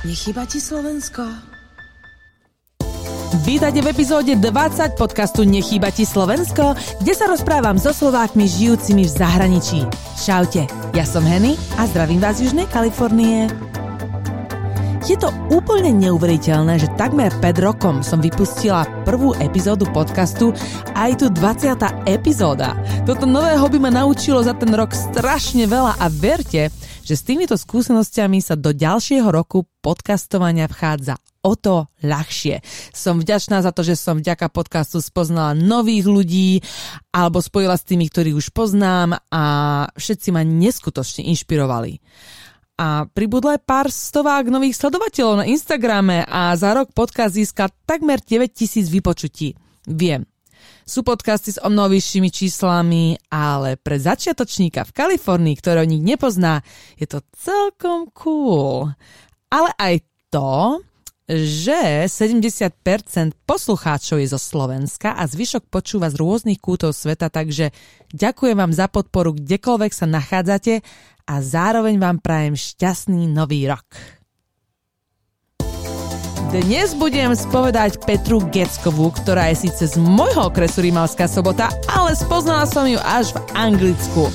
Nechýba ti Slovensko? Vítajte v epizóde 20 podcastu Nechýba ti Slovensko, kde sa rozprávam so Slovákmi žijúcimi v zahraničí. Čaute, ja som Henny a zdravím vás z Južnej Kalifornie. Je to úplne neuveriteľné, že takmer 5 rokom som vypustila prvú epizódu podcastu a aj tu 20. epizóda. Toto nové hobby ma naučilo za ten rok strašne veľa a verte, že s týmito skúsenostiami sa do ďalšieho roku podcastovania vchádza o to ľahšie. Som vďačná za to, že som vďaka podcastu spoznala nových ľudí alebo spojila s tými, ktorých už poznám a všetci ma neskutočne inšpirovali. A pribudlo aj pár stovák nových sledovateľov na Instagrame a za rok podcast získal takmer 9000 vypočutí. Viem, sú podcasty s o mnoho vyššími číslami, ale pre začiatočníka v Kalifornii, ktorého nik nepozná, je to celkom cool. Ale aj to, že 70% poslucháčov je zo Slovenska a zvyšok počúva z rôznych kútov sveta, takže ďakujem vám za podporu kdekoľvek sa nachádzate a zároveň vám prajem šťastný nový rok. Dnes budem spovedať Petru Geckovú, ktorá je síce z môjho okresu Rimalská sobota, ale spoznala som ju až v Anglicku.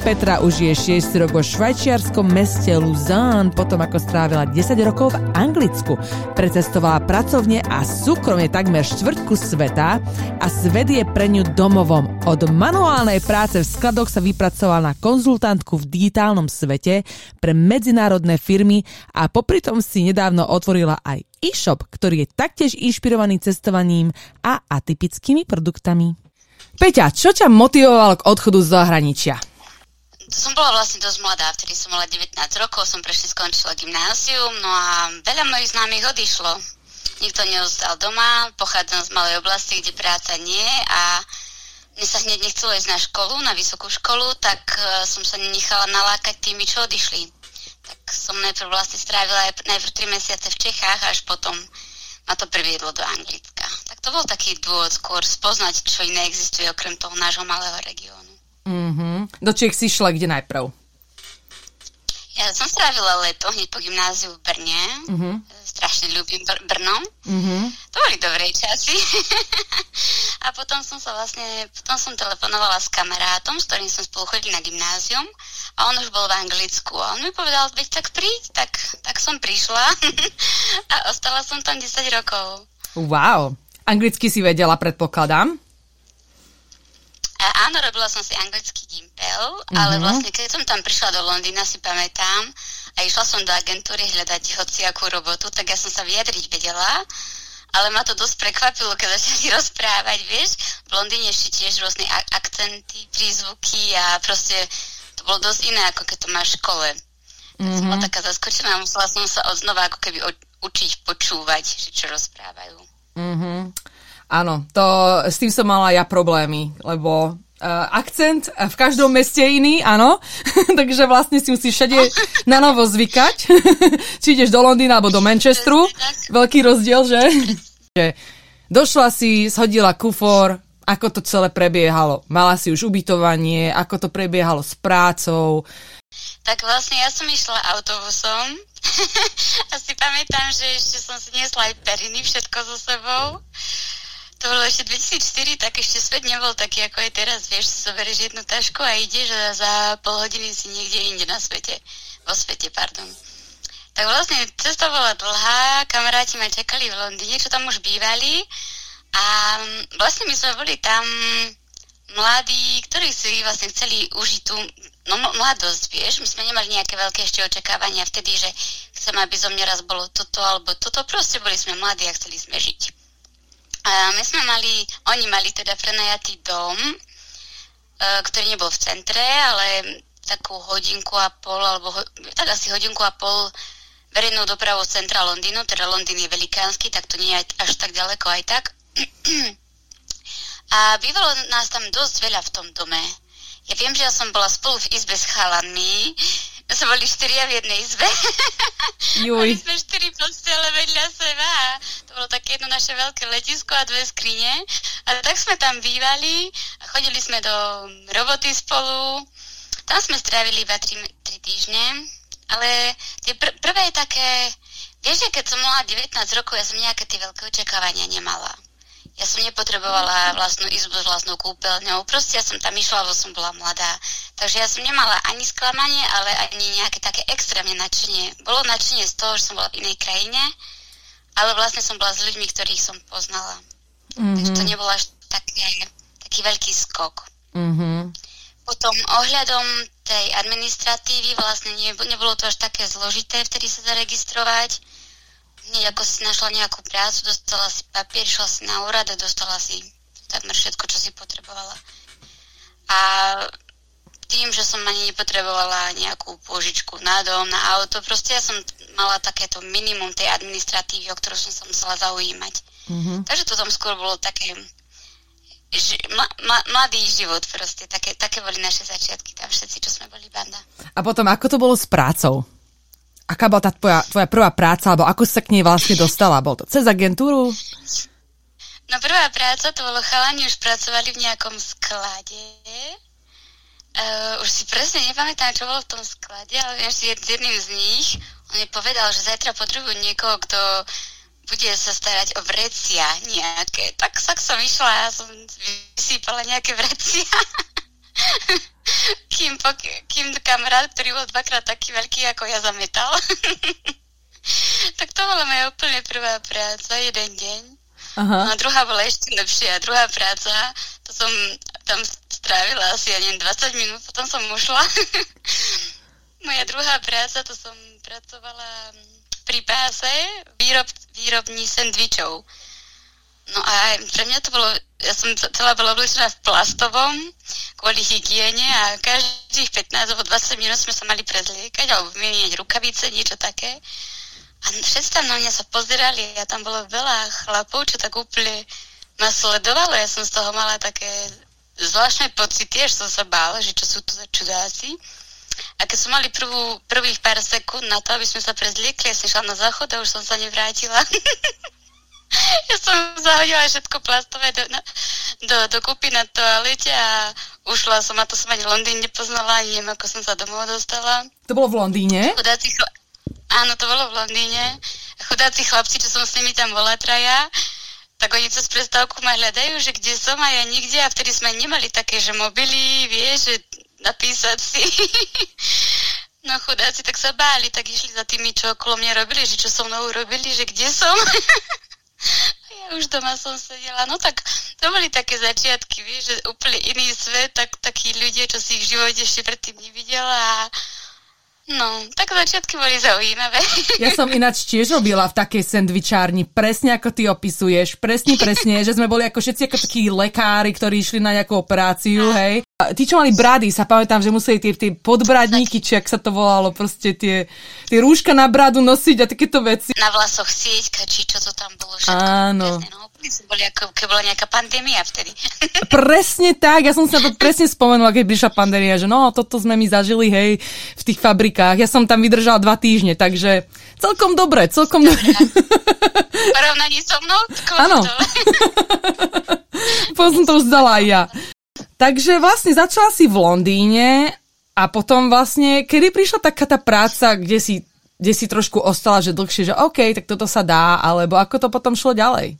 Petra už je 6 rok vo švajčiarskom meste Luzán, potom ako strávila 10 rokov v Anglicku. Precestovala pracovne a súkromne takmer štvrtku sveta a svet je pre ňu domovom. Od manuálnej práce v skladoch sa vypracovala na konzultantku v digitálnom svete pre medzinárodné firmy a popri tom si nedávno otvorila aj e-shop, ktorý je taktiež inšpirovaný cestovaním a atypickými produktami. Peťa, čo ťa motivovalo k odchodu z zahraničia? Som bola vlastne dosť mladá, vtedy som mala 19 rokov, som prešli skončila gymnázium, no a veľa mojich známych odišlo. Nikto neostal doma, pochádzam z malej oblasti, kde práca nie a mne sa hneď nechcelo ísť na školu, na vysokú školu, tak uh, som sa nenechala nalákať tými, čo odišli. Tak som najprv vlastne strávila aj najprv 3 mesiace v Čechách, až potom ma to priviedlo do Anglicka. Tak to bol taký dôvod skôr spoznať, čo iné existuje okrem toho nášho malého regiónu. Mm-hmm. Do Čech si šla kde najprv? Ja som strávila leto hneď po gymnáziu v Brne. Mm-hmm. Strašne ľúbim Br- Brno. Mm-hmm. To boli dobré časy. a potom som sa vlastne, potom som telefonovala s kamarátom, s ktorým som spolu chodili na gymnázium a on už bol v Anglicku a on mi povedal, veď tak príď, tak, tak som prišla a ostala som tam 10 rokov. Wow. Anglicky si vedela, predpokladám. A áno, robila som si anglický gimpel, mm-hmm. ale vlastne keď som tam prišla do Londýna, si pamätám, a išla som do agentúry hľadať hociakú robotu, tak ja som sa vyjadriť vedela, ale ma to dosť prekvapilo, keď začali rozprávať, vieš, v Londýne ešte tiež rôzne akcenty, prízvuky a proste to bolo dosť iné, ako keď to máš v škole. Tak mm-hmm. som bola mhm. taká zaskočená, musela som sa odznova ako keby učiť počúvať, že čo rozprávajú. Mm-hmm. Áno, to, s tým som mala ja problémy, lebo uh, akcent v každom meste iný, áno. Takže vlastne si musíš všade na novo zvykať. Či ideš do Londýna alebo do Manchesteru. Veľký rozdiel, že? že došla si, shodila kufor, ako to celé prebiehalo. Mala si už ubytovanie, ako to prebiehalo s prácou. Tak vlastne ja som išla autobusom a si pamätám, že ešte som si niesla aj periny, všetko so sebou to bolo ešte 2004, tak ešte svet nebol taký, ako je teraz. Vieš, zoberieš jednu tašku a ideš a za pol hodiny si niekde inde na svete. Vo svete, pardon. Tak vlastne cesta bola dlhá, kamaráti ma čakali v Londýne, čo tam už bývali. A vlastne my sme boli tam mladí, ktorí si vlastne chceli užiť tú no, mladosť, vieš. My sme nemali nejaké veľké ešte očakávania vtedy, že chcem, aby zo mňa raz bolo toto alebo toto. Proste boli sme mladí a chceli sme žiť. A my sme mali, oni mali teda prenajatý dom, e, ktorý nebol v centre, ale takú hodinku a pol, alebo tak asi hodinku a pol verejnou dopravou centra Londýnu, teda Londýn je velikánsky, tak to nie je až tak ďaleko aj tak. A bývalo nás tam dosť veľa v tom dome. Ja viem, že ja som bola spolu v izbe s chalanmi, sme boli štyria v jednej izbe. Juj. Mali sme štyri postele vedľa seba. To bolo také jedno naše veľké letisko a dve skrine. A tak sme tam bývali a chodili sme do roboty spolu. Tam sme strávili iba tri, tri týždne. Ale tie pr- prvé také Vieš, že keď som mala 19 rokov, ja som nejaké tie veľké očakávania nemala. Ja som nepotrebovala vlastnú izbu s vlastnou kúpeľňou. Proste ja som tam išla, lebo som bola mladá. Takže ja som nemala ani sklamanie, ale ani nejaké také extrémne nadšenie. Bolo nadšenie z toho, že som bola v inej krajine, ale vlastne som bola s ľuďmi, ktorých som poznala. Mm-hmm. Takže to nebolo až taký, taký veľký skok. Mm-hmm. Potom ohľadom tej administratívy vlastne nebolo to až také zložité vtedy sa zaregistrovať hneď ako si našla nejakú prácu, dostala si papier, šla si na úrad a dostala si takmer všetko, čo si potrebovala. A tým, že som ani nepotrebovala nejakú pôžičku na dom, na auto, proste ja som mala takéto minimum tej administratívy, o ktorú som sa musela zaujímať. Mm-hmm. Takže to tam skôr bolo také ži, ma, ma, mladý život proste, také, také boli naše začiatky tam všetci, čo sme boli banda. A potom, ako to bolo s prácou? Aká bola tá tvoja, tvoja prvá práca, alebo ako sa k nej vlastne dostala? Bol to cez agentúru? No prvá práca, to bolo chalani, už pracovali v nejakom sklade. Uh, už si presne nepamätám, čo bolo v tom sklade, ale s jedným z nich, on mi povedal, že zajtra potrebujú niekoho, kto bude sa starať o vrecia nejaké. Tak, tak som išla a som vysýpala nejaké vrecia. kým, kým kamarát, ktorý bol dvakrát taký veľký, ako ja zametal. tak to bola moja úplne prvá práca, jeden deň. Aha. No a druhá bola ešte lepšia. Druhá práca, to som tam strávila asi, ja neviem, 20 minút, potom som ušla. moja druhá práca, to som pracovala pri páse výrob, výrobní sendvičov. No a pre mňa to bolo, ja som celá bola oblečená v plastovom kvôli hygiene a každých 15 alebo 20 minút sme sa mali prezliekať alebo vymieňať rukavice, niečo také. A všetci na mňa sa pozerali a tam bolo veľa chlapov, čo tak úplne ma sledovalo. Ja som z toho mala také zvláštne pocity, až som sa bála, že čo sú to za čudáci. A keď som mali prvú, prvých pár sekúnd na to, aby sme sa prezliekli, ja som šla na záchod a už som sa nevrátila. ja som zahodila všetko plastové do, na, do, do kúpy na toalete a ušla som a to som ani Londýn nepoznala, ani neviem, ako som sa domov dostala. To bolo v Londýne? Chudáci chla... Áno, to bolo v Londýne. Chudáci chlapci, čo som s nimi tam bola traja, tak oni cez prestávku ma hľadajú, že kde som a ja nikde a vtedy sme nemali také, že mobily, vieš, že napísať si. No chudáci tak sa báli, tak išli za tými, čo okolo mňa robili, že čo so mnou robili, že kde som. Ja už doma som sedela, no tak to boli také začiatky, vieš, že úplne iný svet, tak, takí ľudia, čo si ich v živote ešte predtým nevidela a No, tak začiatky boli zaujímavé. Ja som ináč tiež robila v takej sendvičárni, presne ako ty opisuješ, presne, presne, že sme boli ako všetci ako takí lekári, ktorí išli na nejakú operáciu, hej. A tí, čo mali brady, sa pamätám, že museli tie, tie podbradníky, či ak sa to volalo, proste tie, tie rúška na bradu nosiť a takéto veci. Na vlasoch sieťka, či čo to tam bolo všetko. Áno. Presne, no, boli ako, keď bola nejaká pandémia vtedy. Presne tak, ja som sa to presne spomenula, keď prišla pandémia, že no, toto sme my zažili, hej, v tých fabrikách. Ja som tam vydržala dva týždne, takže celkom dobre, celkom dobre. Porovnaní so mnou? Áno. Potom to už zdala aj ja. Takže vlastne začala si v Londýne a potom vlastne, kedy prišla taká tá práca, kde si, kde si trošku ostala, že dlhšie, že OK, tak toto sa dá, alebo ako to potom šlo ďalej?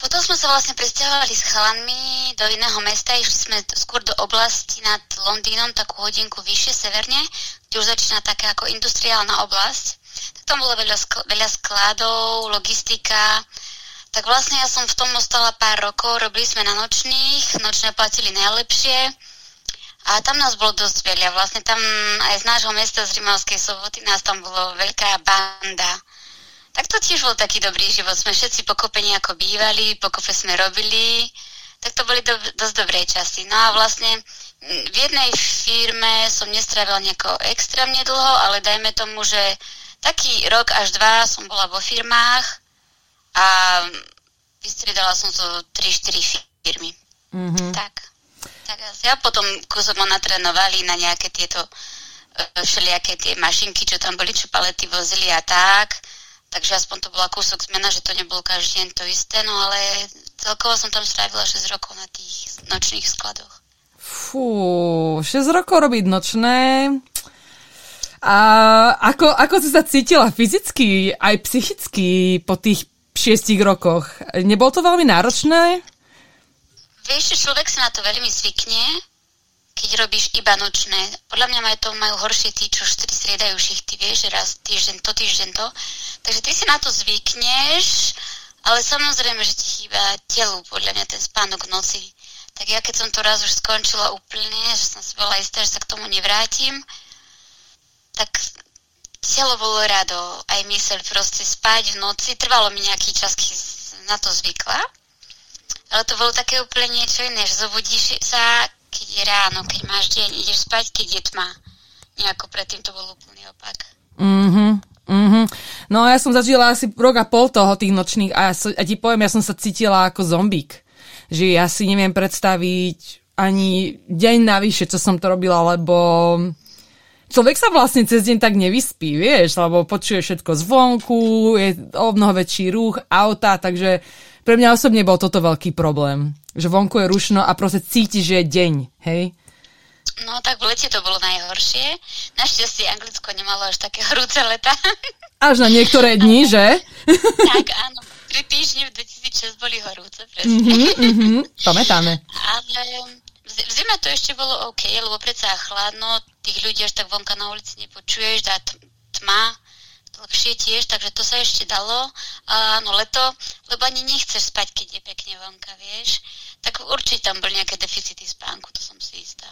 Potom sme sa vlastne presťahovali s chalanmi do iného mesta, išli sme skôr do oblasti nad Londýnom, takú hodinku vyššie severne, kde už začína taká ako industriálna oblasť. Tam bolo veľa, skl- veľa skladov, logistika. Tak vlastne ja som v tom ostala pár rokov, robili sme na nočných, nočné platili najlepšie. A tam nás bolo dosť veľa. Vlastne tam aj z nášho mesta, z Rimavskej soboty, nás tam bolo veľká banda tak to tiež bol taký dobrý život. Sme všetci pokopení ako bývali, pokope sme robili, tak to boli do, dosť dobré časy. No a vlastne v jednej firme som nestravila nejako extrémne dlho, ale dajme tomu, že taký rok až dva som bola vo firmách a vystriedala som to 3-4 firmy. Mm-hmm. Tak. tak ja potom kusom natrénovali na nejaké tieto e, všelijaké tie mašinky, čo tam boli, čo palety vozili a tak Takže aspoň to bola kúsok zmena, že to nebolo každý deň to isté, no ale celkovo som tam strávila 6 rokov na tých nočných skladoch. Fú, 6 rokov robiť nočné. A ako, ako si sa cítila fyzicky aj psychicky po tých šiestich rokoch? Nebolo to veľmi náročné? Vieš, človek sa na to veľmi zvykne, keď robíš iba nočné. Podľa mňa majú to majú horšie tí, čo štyri striedajú šichty, vieš, že raz týždeň to, týždeň to. Takže ty si na to zvykneš, ale samozrejme, že ti chýba telu, podľa mňa ten spánok noci. Tak ja keď som to raz už skončila úplne, že som si bola istá, že sa k tomu nevrátim, tak telo bolo rado, aj myseľ proste spať v noci. Trvalo mi nejaký čas, keď na to zvykla. Ale to bolo také úplne niečo iné, že zobudíš sa, keď je ráno, keď máš deň, ideš spať, keď je tma. Nejako predtým to bol úplný opak. Mhm, mhm. No ja som zažila asi rok a pol toho tých nočných a, so, a ti poviem, ja som sa cítila ako zombík. Že ja si neviem predstaviť ani deň navyše, čo som to robila, lebo človek sa vlastne cez deň tak nevyspí, vieš, lebo počuje všetko zvonku, je o mnoho väčší ruch, auta, takže pre mňa osobne bol toto veľký problém. Že vonku je rušno a proste cíti, že je deň, hej? No tak v lete to bolo najhoršie. Našťastie Anglicko nemalo až také horúce leta. Až na niektoré dni, že? tak, áno. Tri týždne v 2006 boli horúce, presne. Mm-hmm, mm-hmm, pamätáme. Ale v zime to ešte bolo OK, lebo predsa chladno, tých ľudí až tak vonka na ulici nepočuješ, dá tma, lepšie tiež, takže to sa ešte dalo. Áno, leto, lebo ani nechceš spať, keď je pekne vonka, vieš. Tak určite tam boli nejaké deficity spánku, to som si istá.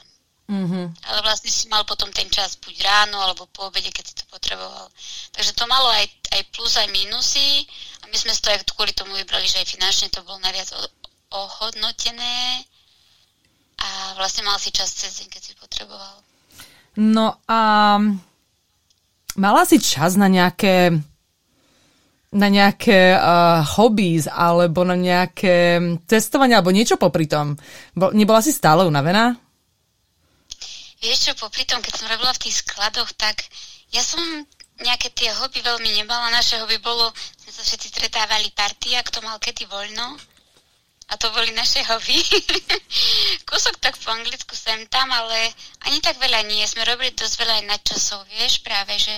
Mm-hmm. Ale vlastne si mal potom ten čas buď ráno alebo po obede, keď si to potreboval. Takže to malo aj, aj plus, aj minusy. A my sme to aj kvôli tomu vybrali, že aj finančne to bolo najviac ohodnotené. A vlastne mal si čas cez deň, keď si potreboval. No a mala si čas na nejaké na nejaké uh, hobbies alebo na nejaké testovanie alebo niečo popri tom? Bo, nebola si stále unavená? Vieš čo, popri tom, keď som robila v tých skladoch, tak ja som nejaké tie hobby veľmi nemala. Naše hobby bolo, sme sa všetci stretávali partia, kto mal kedy voľno. A to boli naše hobby. Kúsok tak po anglicku sem tam, ale ani tak veľa nie. Sme robili dosť veľa aj nadčasov, vieš, práve, že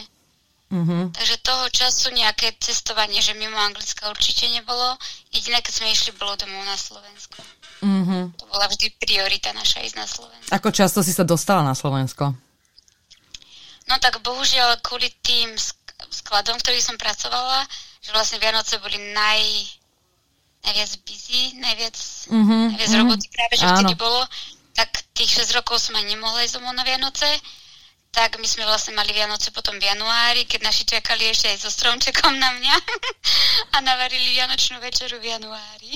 Mm-hmm. Takže toho času nejaké cestovanie, že mimo Anglicka určite nebolo. Jediné, keď sme išli, bolo domov na Slovensku. Mm-hmm. To bola vždy priorita naša ísť na Slovensko. Ako často si sa dostala na Slovensko? No tak bohužiaľ kvôli tým skladom, v ktorých som pracovala, že vlastne Vianoce boli naj, najviac busy, najviac, mm-hmm. najviac mm-hmm. roboty práve, že Áno. vtedy bolo, tak tých 6 rokov som aj nemohla ísť domov na Vianoce tak my sme vlastne mali Vianoce potom v januári, keď naši čakali ešte aj so stromčekom na mňa a navarili Vianočnú večeru v januári.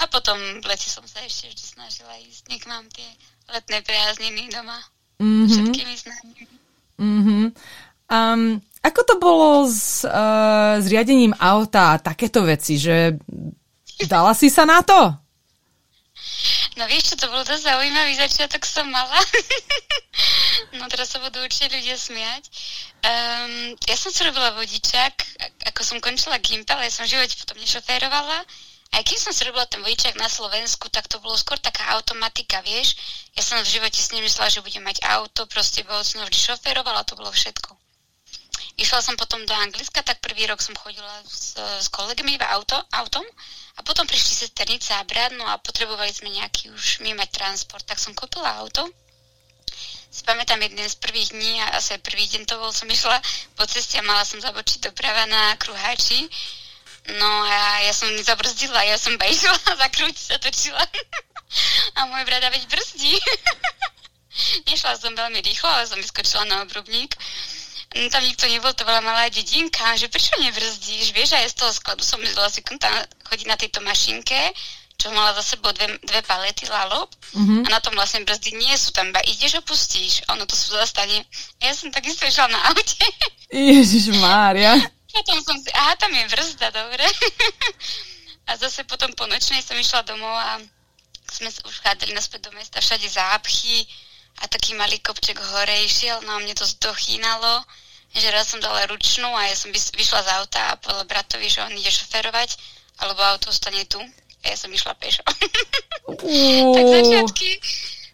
A potom v lete som sa ešte vždy snažila ísť. Nech mám tie letné prázdniny doma. Mm-hmm. Všetkými známymi. Mm-hmm. Um, ako to bolo s, uh, s riadením auta a takéto veci, že dala si sa na to? No vieš čo, to bol dosť zaujímavý začiatok som mala. no teraz sa budú určite ľudia smiať. Um, ja som si robila vodičák, ako som končila Gimpel, ja som v živote potom nešoférovala. Aj keď som si robila ten vodičák na Slovensku, tak to bolo skôr taká automatika, vieš. Ja som v živote si nemyslela, že budem mať auto, proste bol som vždy šoférovala, to bolo všetko. Išla som potom do Anglicka, tak prvý rok som chodila s, s kolegami iba auto, autom a potom prišli sesternice a brat, no a potrebovali sme nejaký už my mať transport, tak som kúpila auto. Si pamätám jeden z prvých dní a asi prvý deň to bol, som išla po ceste a mala som zabočiť doprava na kruháči. No a ja som zabrzdila, ja som iba išla a za sa točila. a môj brat veď brzdí. Nešla som veľmi rýchlo, ale som vyskočila na obrubník. No, tam nikto nebol, to bola malá dedinka, že prečo nebrzdíš, vieš, aj z toho skladu som myslela si tam chodiť na tejto mašinke, čo mala za sebou dve, dve palety lalob mm-hmm. a na tom vlastne brzdy nie sú, tam iba ideš a pustíš, ono to sú zastane. A ja som takisto išla na aute. Ježiš Mária. Potom som si, aha, tam je brzda, dobre. a zase potom po nočnej som išla domov a sme už chádzali naspäť do mesta, všade zápchy, a taký malý kopček hore išiel, no a mne to zdochínalo, že raz som dala ručnú a ja som vyšla z auta a povedala bratovi, že on ide šoferovať, alebo auto ostane tu. A ja som išla pešo. tak začiatky,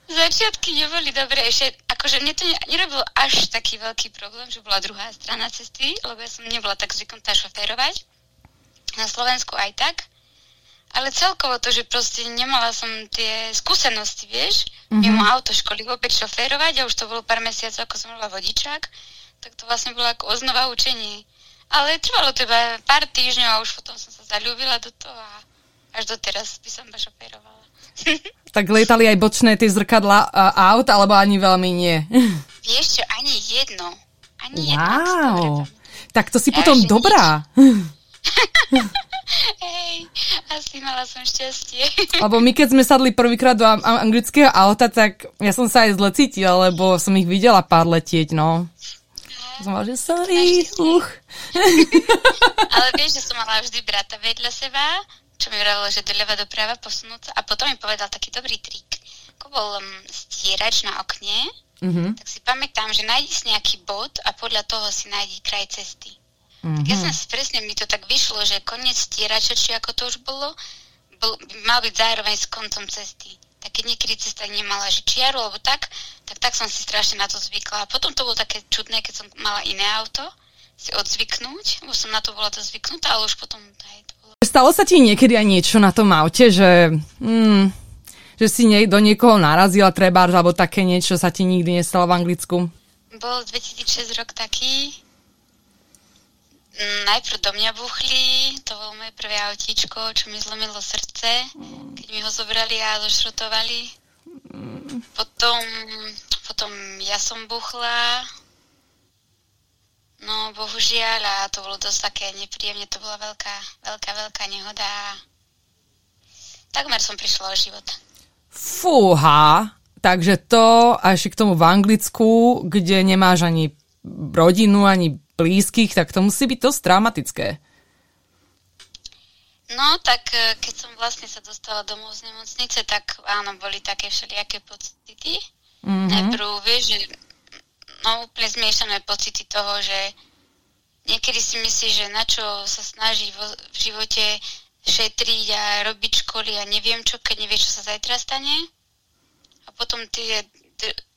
Začiatky neboli dobré, ešte akože mne to nerobilo až taký veľký problém, že bola druhá strana cesty, lebo ja som nebola tak zvyknutá šoférovať. Na Slovensku aj tak. Ale celkovo to, že proste nemala som tie skúsenosti, vieš, mm-hmm. mimo autoškoly vôbec šoférovať a už to bolo pár mesiacov, ako som bola vodičák, tak to vlastne bolo ako oznova učenie. Ale trvalo to iba pár týždňov a už potom som sa zalúbila do toho a až doteraz by som šoférovala. tak lietali aj bočné tie zrkadla uh, aut, alebo ani veľmi nie? Vieš čo, ani jedno. Ani wow. jedno. Tak to si ja potom dobrá. Hej, asi mala som šťastie. Lebo my keď sme sadli prvýkrát do anglického auta, tak ja som sa aj zle cítila, lebo som ich videla pár letieť, no. Som mala, že sorry, uch. Ale vieš, že som mala vždy brata vedľa seba, čo mi vravilo, že doľava doprava posunúť a potom mi povedal taký dobrý trik. Ako bol um, stierač na okne, mm-hmm. tak si pamätám, že nájdi nejaký bod a podľa toho si nájdi kraj cesty. Mm-hmm. Tak ja som si presne, mi to tak vyšlo, že koniec stierača, či ako to už bolo, bol, mal byť zároveň s koncom cesty. Tak keď niekedy cesta nemala že čiaru alebo tak, tak tak som si strašne na to zvykla. A potom to bolo také čudné, keď som mala iné auto, si odzvyknúť, lebo som na to bola to zvyknutá, ale už potom bolo... Stalo sa ti niekedy aj niečo na tom aute, že, mm, že si nie, do niekoho narazila treba, alebo také niečo sa ti nikdy nestalo v Anglicku? Bol 2006 rok taký, Najprv do mňa buchli, to bolo moje prvé autíčko, čo mi zlomilo srdce, keď mi ho zobrali a zošrotovali. Potom, potom ja som buchla, no bohužiaľ a to bolo dosť také nepríjemne, to bola veľká, veľká, veľká nehoda. Takmer som prišla o život. Fúha, takže to až k tomu v Anglicku, kde nemáš ani rodinu, ani blízkych, tak to musí byť dosť traumatické. No, tak e, keď som vlastne sa dostala domov z nemocnice, tak áno, boli také všelijaké pocity. Mm-hmm. Najprv, vieš, že no úplne zmiešané pocity toho, že niekedy si myslíš, že na čo sa snaží vo, v živote šetriť a robiť školy a neviem čo, keď nevieš, čo sa zajtra stane. A potom tie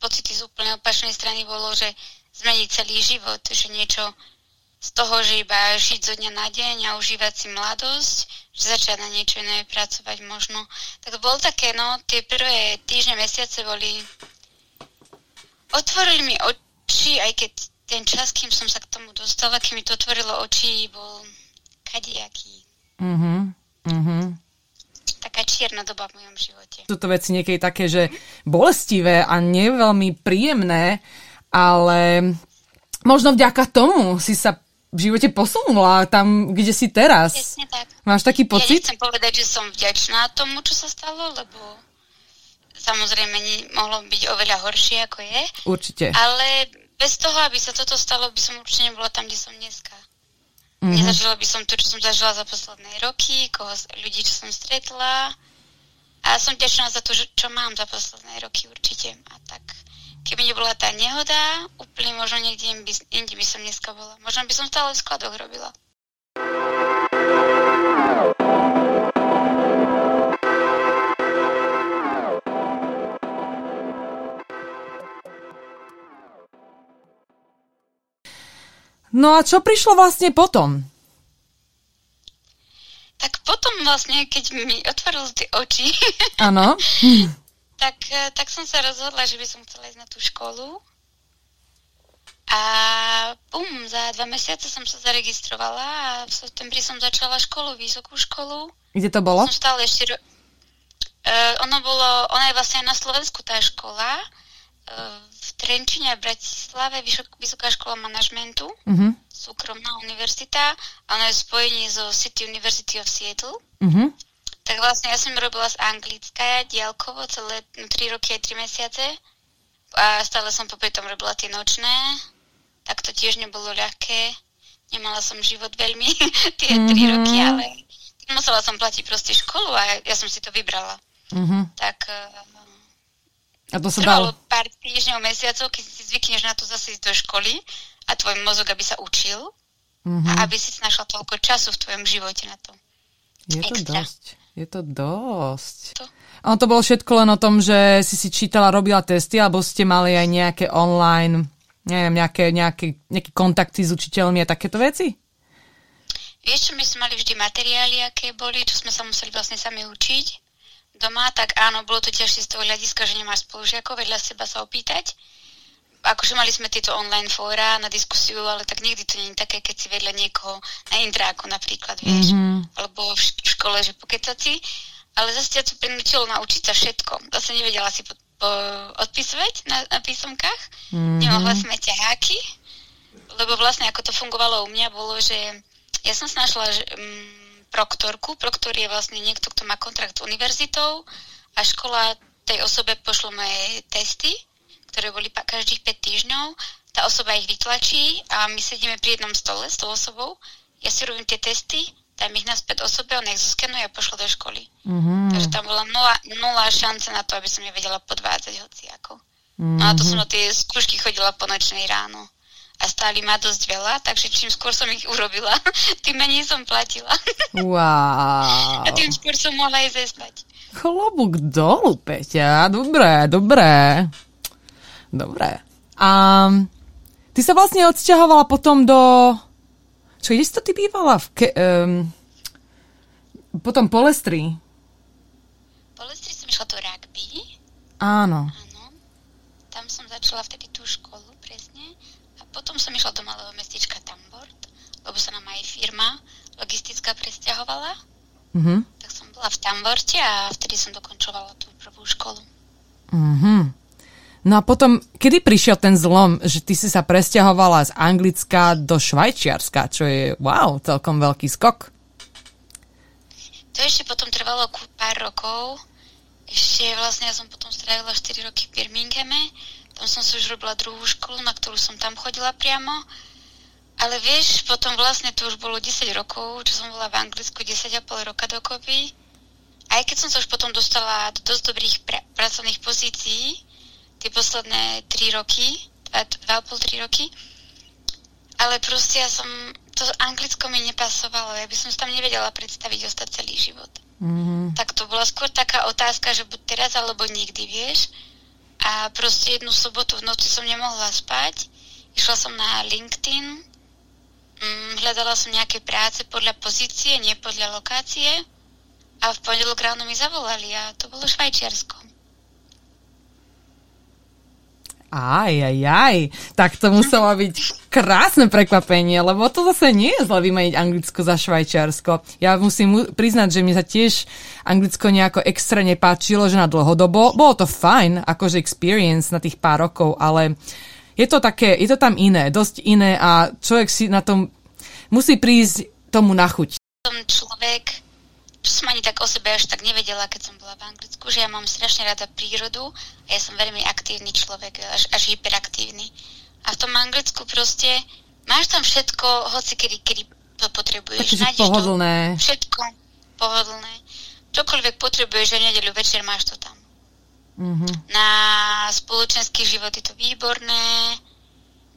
pocity z úplne opačnej strany bolo, že zmeniť celý život, že niečo z toho, že iba žiť zo dňa na deň a užívať si mladosť, že začať na niečo iné pracovať možno. Tak bolo také, no, tie prvé týždne, mesiace boli... Otvorili mi oči, aj keď ten čas, kým som sa k tomu dostala, kým mi to otvorilo oči, bol kadiaký. Mhm, mhm taká čierna doba v mojom živote. Sú to veci niekedy také, že bolestivé a neveľmi príjemné, ale možno vďaka tomu si sa v živote posunula tam, kde si teraz. Presne tak. Máš taký pocit? Ja nechcem povedať, že som vďačná tomu, čo sa stalo, lebo samozrejme mohlo byť oveľa horšie, ako je. Určite. Ale bez toho, aby sa toto stalo, by som určite nebola tam, kde som dneska. Mm-hmm. Nezažila by som to, čo som zažila za posledné roky, koho, ľudí, čo som stretla. A som vďačná za to, čo mám za posledné roky určite. A tak Keby nebola tá nehoda, úplne možno niekde inde by, inde by som dneska bola. Možno by som stále v skladoch robila. No a čo prišlo vlastne potom? Tak potom vlastne, keď mi otvoril tie oči, Áno. tak, eh, tak som sa rozhodla, že by som chcela ísť na tú školu. A bum, za dva mesiace som sa zaregistrovala a v septembri som začala školu, vysokú školu. Kde to bolo? Som stále ešte... Ro- uh, ono bolo, ona je vlastne na Slovensku tá škola, uh, Trenčine a Bratislave, Vysoká škola manažmentu, uh-huh. súkromná univerzita a ona je spojení so City University of Seattle. Uh-huh. Tak vlastne ja som robila z Anglicka diálkovo celé no, 3 roky aj 3 mesiace a stále som popri tom robila tie nočné, tak to tiež nebolo ľahké. Nemala som život veľmi tie mm-hmm. 3 roky, ale musela som platiť proste školu a ja som si to vybrala. Mm-hmm. Tak a to sa dalo pár týždňov, mesiacov, keď si zvykneš na to zase ísť do školy a tvoj mozog, aby sa učil mm-hmm. a aby si našla toľko času v tvojom živote na to. Je to Extra. dosť. Je to dosť. To. Ono to bolo všetko len o tom, že si si čítala, robila testy, alebo ste mali aj nejaké online, neviem, nejaké, nejaké, nejaké kontakty s učiteľmi a takéto veci? Vieš čo, my sme mali vždy materiály, aké boli, čo sme sa museli vlastne sami učiť doma, tak áno, bolo to ťažšie z toho hľadiska, že nemáš spolužiakov vedľa seba sa opýtať. Akože mali sme tieto online fóra na diskusiu, ale tak nikdy to nie je také, keď si vedľa niekoho na intráku napríklad, vieš, mm-hmm. alebo v škole, že pokecať si. Ale zase ťa to prinútilo naučiť sa všetko. Zase nevedela si po, po, odpisovať na, na písomkách, mm-hmm. nemohla sme ťaháky, lebo vlastne ako to fungovalo u mňa bolo, že ja som sa našla že, um, proktorku. Proktor je vlastne niekto, kto má kontrakt s univerzitou a škola tej osobe pošlo moje testy, ktoré boli každých 5 týždňov. Tá osoba ich vytlačí a my sedíme pri jednom stole s tou osobou. Ja si robím tie testy, dám ich naspäť osobe, ona ich zoskenuje a pošlo do školy. Mm-hmm. Takže tam bola nula, nula šance na to, aby som je vedela podvádzať hociako. Mm-hmm. No a to som na tie skúšky chodila po nočnej ráno a stáli ma dosť veľa, takže čím skôr som ich urobila, tým menej som platila. Wow. A tým skôr som mohla ísť spať. Chlobúk dolu, Peťa. Dobré, dobré. Dobré. A ty sa vlastne odsťahovala potom do... Čo, kde si to ty bývala? V ke, um, potom po Lestri. Po Lestri som išla do rugby. Áno. Áno. Tam som začala vtedy potom som išla do malého mestečka Tambort, lebo sa nám aj firma logistická presťahovala. Mm-hmm. Tak som bola v Tamborte a vtedy som dokončovala tú prvú školu. Mm-hmm. No a potom, kedy prišiel ten zlom, že ty si sa presťahovala z Anglicka do Švajčiarska, čo je, wow, celkom veľký skok? To ešte potom trvalo pár rokov. Ešte vlastne ja som potom strávila 4 roky v Birminghame som si už robila druhú školu, na ktorú som tam chodila priamo. Ale vieš, potom vlastne to už bolo 10 rokov, čo som bola v Anglicku 10,5 roka dokopy. Aj keď som sa už potom dostala do dosť dobrých pra- pracovných pozícií, tie posledné 3 roky, 2,5-3 roky, ale proste ja som, to Anglicko mi nepasovalo, ja by som si tam nevedela predstaviť ostať celý život. Mm-hmm. Tak to bola skôr taká otázka, že buď teraz alebo nikdy, vieš a proste jednu sobotu v noci som nemohla spať. Išla som na LinkedIn, mm, hľadala som nejaké práce podľa pozície, nie podľa lokácie a v pondelok ráno mi zavolali a to bolo Švajčiarsko. Aj, aj, aj. Tak to muselo byť krásne prekvapenie, lebo to zase nie je zle vymeniť Anglicko za Švajčiarsko. Ja musím priznať, že mi sa tiež Anglicko nejako extra nepáčilo, že na dlhodobo. Bolo to fajn, akože experience na tých pár rokov, ale je to také, je to tam iné, dosť iné a človek si na tom musí prísť tomu na chuť. Som človek, som ani tak o sebe až tak nevedela, keď som bola v Anglicku, že ja mám strašne rada prírodu a ja som veľmi aktívny človek, až, až hyperaktívny. A v tom Anglicku proste máš tam všetko, hoci kedy, kedy to potrebuješ. Takže pohodlné. To, všetko pohodlné. Čokoľvek potrebuješ a nedeľu večer máš to tam. Mm-hmm. Na spoločenský život je to výborné,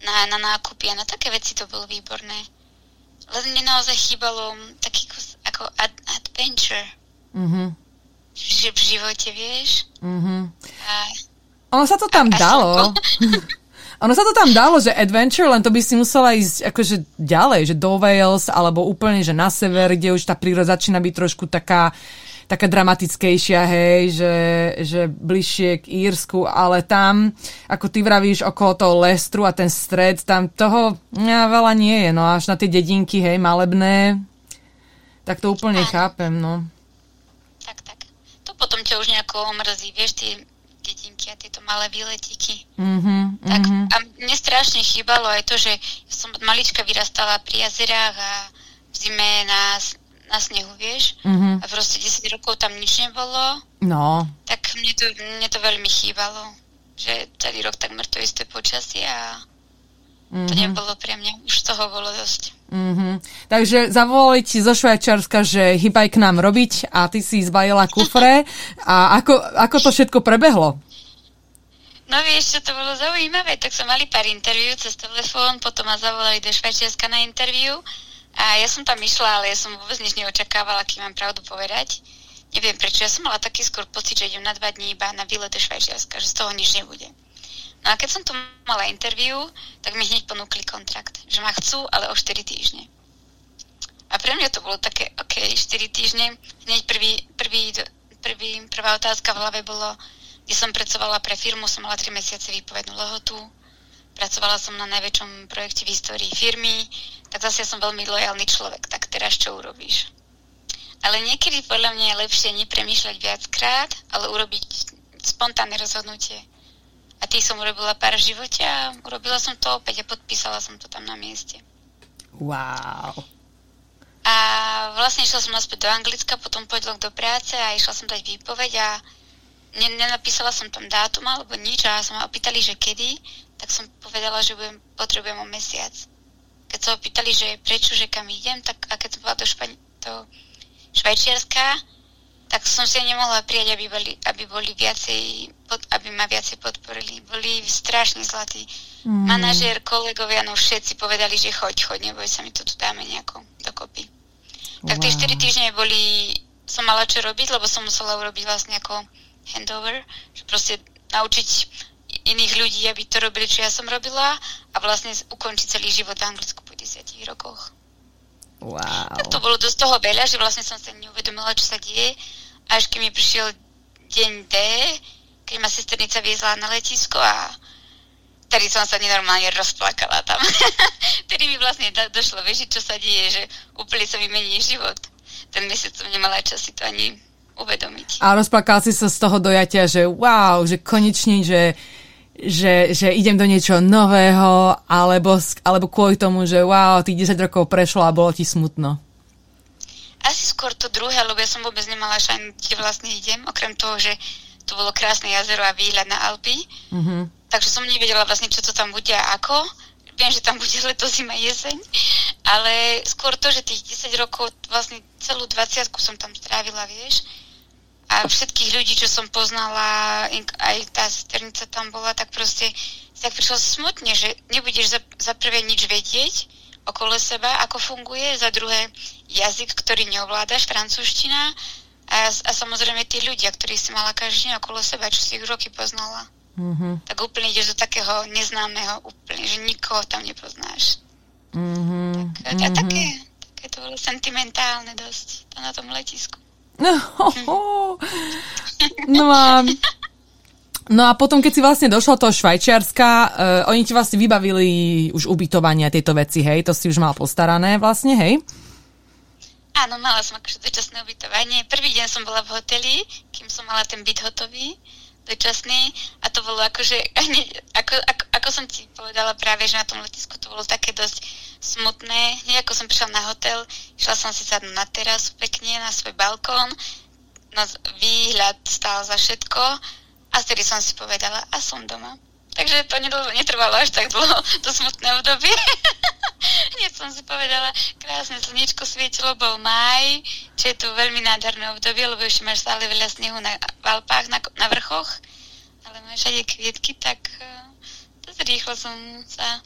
na, na nákupy a na také veci to bolo výborné. Len mne naozaj chýbalo taký kus ako ad, adventure. Mm-hmm. Že v živote, vieš. Mm-hmm. A, ono sa to tam a, dalo. ono sa to tam dalo, že adventure, len to by si musela ísť akože ďalej, že do Wales, alebo úplne, že na sever, kde už tá príroda začína byť trošku taká taká dramatickejšia, hej, že, že bližšie k Írsku, ale tam, ako ty vravíš, okolo toho Lestru a ten stred, tam toho ja, veľa nie je, no až na tie dedinky, hej, malebné, tak to úplne Áno. chápem, no. Tak, tak. To potom ťa už nejako omrzí, vieš, tie dedinky a tieto malé výletíky. Mm-hmm, tak mm-hmm. a mne strašne chýbalo aj to, že som od malička vyrastala pri jazerách a v zime na, na snehu, vieš. Mm-hmm. A proste 10 rokov tam nič nebolo. No. Tak mne to, mne to veľmi chýbalo. Že celý rok takmer to isté počasie a mm-hmm. to nebolo pre mňa. Už toho bolo dosť. Mm-hmm. Takže zavolali ti zo Švajčiarska, že hýbaj k nám robiť a ty si zbajila kufre a ako, ako to všetko prebehlo? No vieš, čo to bolo zaujímavé, tak som mali pár interviú cez telefón, potom ma zavolali do Švajčiarska na interviu a ja som tam išla, ale ja som vôbec nič neočakávala, aký mám pravdu povedať. neviem prečo, ja som mala taký skôr pocit, že idem na dva dní iba na výlet do Švajčiarska, že z toho nič nebude. No a keď som tu mala interviu, tak mi hneď ponúkli kontrakt, že ma chcú, ale o 4 týždne. A pre mňa to bolo také, OK, 4 týždne, hneď prvý, prvý, prvý, prvá otázka v hlave bolo, kde som pracovala pre firmu, som mala 3 mesiace výpovednú lehotu, pracovala som na najväčšom projekte v histórii firmy, tak zase som veľmi lojálny človek, tak teraz čo urobíš? Ale niekedy podľa mňa je lepšie nepremýšľať viackrát, ale urobiť spontánne rozhodnutie. A tých som urobila pár v živote a urobila som to opäť a podpísala som to tam na mieste. Wow. A vlastne išla som naspäť do Anglicka, potom poďlok do práce a išla som dať výpoveď a nenapísala som tam dátum alebo nič a sa ma opýtali, že kedy, tak som povedala, že budem, potrebujem o mesiac. Keď sa opýtali, že prečo, že kam idem, tak a keď som bola do, Špa- do Švajčiarska, tak som si nemohla prijať, aby boli, aby boli viacej, pod, aby ma viacej podporili. Boli strašne zlatí. Mm. Manažér, kolegovia, no všetci povedali, že choď, choď, neboj sa, my to tu dáme nejako dokopy. Tak wow. tie 4 týždne boli, som mala čo robiť, lebo som musela urobiť vlastne ako handover, že proste naučiť iných ľudí, aby to robili, čo ja som robila a vlastne ukončiť celý život v Anglicku po 10 rokoch. Wow. Tak to bolo dosť toho veľa, že vlastne som sa neuvedomila, čo sa deje. Až keď mi prišiel deň D, keď ma sesternica viezla na letisko a tedy som sa nenormálne rozplakala tam. tedy mi vlastne došlo, vieš, čo sa deje, že úplne sa vymení život. Ten mesiac som nemala čas si to ani uvedomiť. A rozplakal si sa z toho dojatia, že wow, že konečne, že že, že idem do niečo nového, alebo, alebo kvôli tomu, že wow, tých 10 rokov prešlo a bolo ti smutno? Asi skôr to druhé, lebo ja som vôbec nemala šajn, kde vlastne idem, okrem toho, že to bolo krásne jazero a výhľad na Alpy. Mm-hmm. Takže som nevedela vlastne, čo to tam bude a ako. Viem, že tam bude leto, zima, jeseň. Ale skôr to, že tých 10 rokov, vlastne celú 20 som tam strávila, vieš a všetkých ľudí, čo som poznala, aj tá sesternica tam bola, tak proste tak prišlo smutne, že nebudeš za, za prvé nič vedieť okolo seba, ako funguje, za druhé jazyk, ktorý neovládaš, francúzština a, a samozrejme tí ľudia, ktorí si mala každý deň okolo seba, čo si ich roky poznala. Mm-hmm. Tak úplne ideš do takého neznámeho, úplne, že nikoho tam nepoznáš. Mm-hmm. Tak, a, mm-hmm. také, také to bolo sentimentálne dosť to na tom letisku. No a, no a potom, keď si vlastne došla toho Švajčiarska, uh, oni ti vlastne vybavili už ubytovania tieto veci, hej? To si už mal postarané vlastne, hej? Áno, mala som akože dočasné ubytovanie. Prvý deň som bola v hoteli, kým som mala ten byt hotový, dočasný. A to bolo akože, ako, ako, ako som ti povedala práve, že na tom letisku to bolo také dosť smutné. Hneď ako som prišla na hotel, išla som si sadnúť na terasu pekne, na svoj balkón, na výhľad stál za všetko a vtedy som si povedala, a som doma. Takže to netrvalo až tak dlho, to smutné obdobie. Hneď som si povedala, krásne slnečko svietilo, bol maj, čo je tu veľmi nádherné obdobie, lebo ešte máš stále veľa snehu na, v Alpách, na, na vrchoch, ale máš aj kvietky, tak uh, dosť rýchlo som sa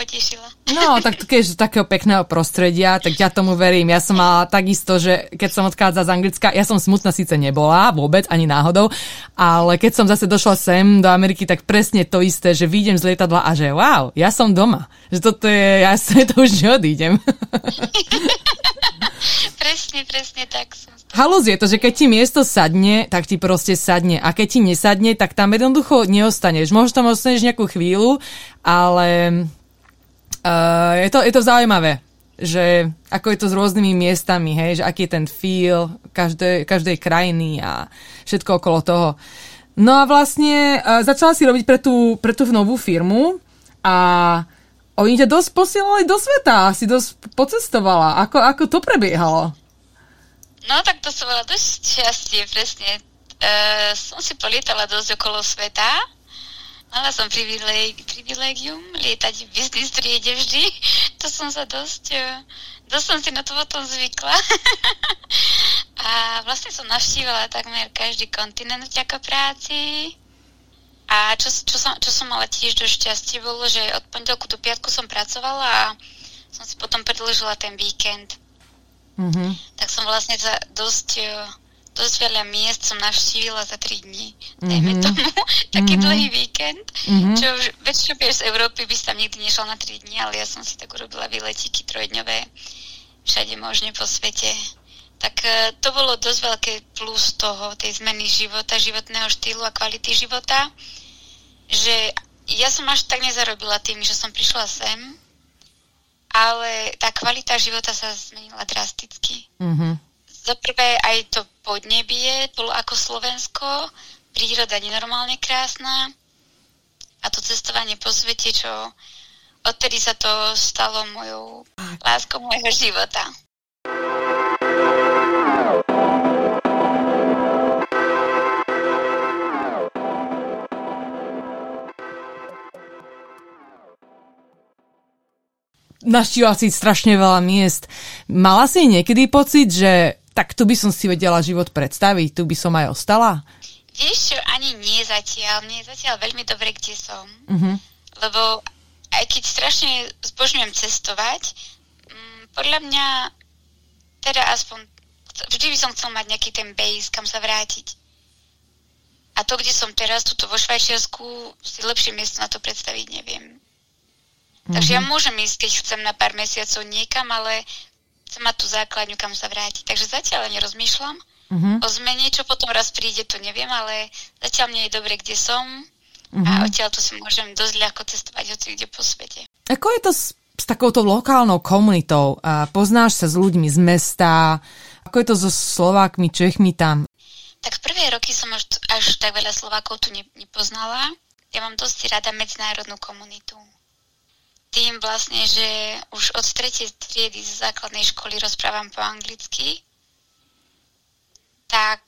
potešila. No, tak keď z takého pekného prostredia, tak ja tomu verím. Ja som mala takisto, že keď som odchádzala z Anglicka, ja som smutná síce nebola, vôbec, ani náhodou, ale keď som zase došla sem do Ameriky, tak presne to isté, že vyjdem z lietadla a že wow, ja som doma. Že toto je, ja sa to už neodídem. presne, presne tak som. Halus je to, že keď ti miesto sadne, tak ti proste sadne. A keď ti nesadne, tak tam jednoducho neostaneš. Možno tam ostaneš nejakú chvíľu, ale Uh, je, to, je to zaujímavé, že ako je to s rôznymi miestami, hej, že aký je ten feel každej, každej krajiny a všetko okolo toho. No a vlastne uh, začala si robiť pre tú, pre tú novú firmu a oni ťa dosť posielali do sveta, si dosť pocestovala. Ako, ako to prebiehalo? No tak to som bola dosť šťastie, presne. Uh, som si polietala dosť okolo sveta Mala som privilegium lietať v business triede vždy. To som sa dosť, e, dosť som si na to potom zvykla. a vlastne som navštívala takmer každý kontinent vďaka práci. A čo, čo, som, čo som mala tiež do šťastie bolo, že od pondelku do piatku som pracovala a som si potom predložila ten víkend. Mm-hmm. Tak som vlastne za dosť e, dosť veľa miest som navštívila za 3 dní. Dajme mm-hmm. tomu taký mm-hmm. dlhý víkend, mm-hmm. čo už väčšinou z Európy by sa nikdy nešla na 3 dní, ale ja som si tak urobila výletíky trojdňové všade možne po svete. Tak e, to bolo dosť veľké plus toho, tej zmeny života, životného štýlu a kvality života, že ja som až tak nezarobila tým, že som prišla sem, ale tá kvalita života sa zmenila drasticky. Mm-hmm za prvé aj to podnebie bolo ako Slovensko, príroda nenormálne krásna a to cestovanie po svete, čo odtedy sa to stalo mojou láskou môjho života. Naštívila si strašne veľa miest. Mala si niekedy pocit, že tak tu by som si vedela život predstaviť, tu by som aj ostala? Vieš čo, ani nie zatiaľ. Mne je zatiaľ veľmi dobre, kde som. Uh-huh. Lebo aj keď strašne zbožňujem cestovať, m, mm, podľa mňa teda aspoň vždy by som chcel mať nejaký ten base, kam sa vrátiť. A to, kde som teraz, tuto vo Švajčiarsku, si lepšie miesto na to predstaviť neviem. Mm-hmm. Takže ja mhm. môžem ísť, keď chcem na pár mesiacov niekam, ale chcem mať tú základňu, kam sa vrátiť. Takže zatiaľ nerozmýšľam uh-huh. o zmene, čo potom raz príde, to neviem, ale zatiaľ mne je dobre, kde som uh-huh. a odtiaľ tu si môžem dosť ľahko cestovať hoci kde po svete. Ako je to s, s takouto lokálnou komunitou? A poznáš sa s ľuďmi z mesta? Ako je to so Slovákmi, Čechmi tam? Tak prvé roky som až, až tak veľa Slovákov tu ne, nepoznala. Ja mám dosť rada medzinárodnú komunitu tým vlastne, že už od tretej triedy z základnej školy rozprávam po anglicky, tak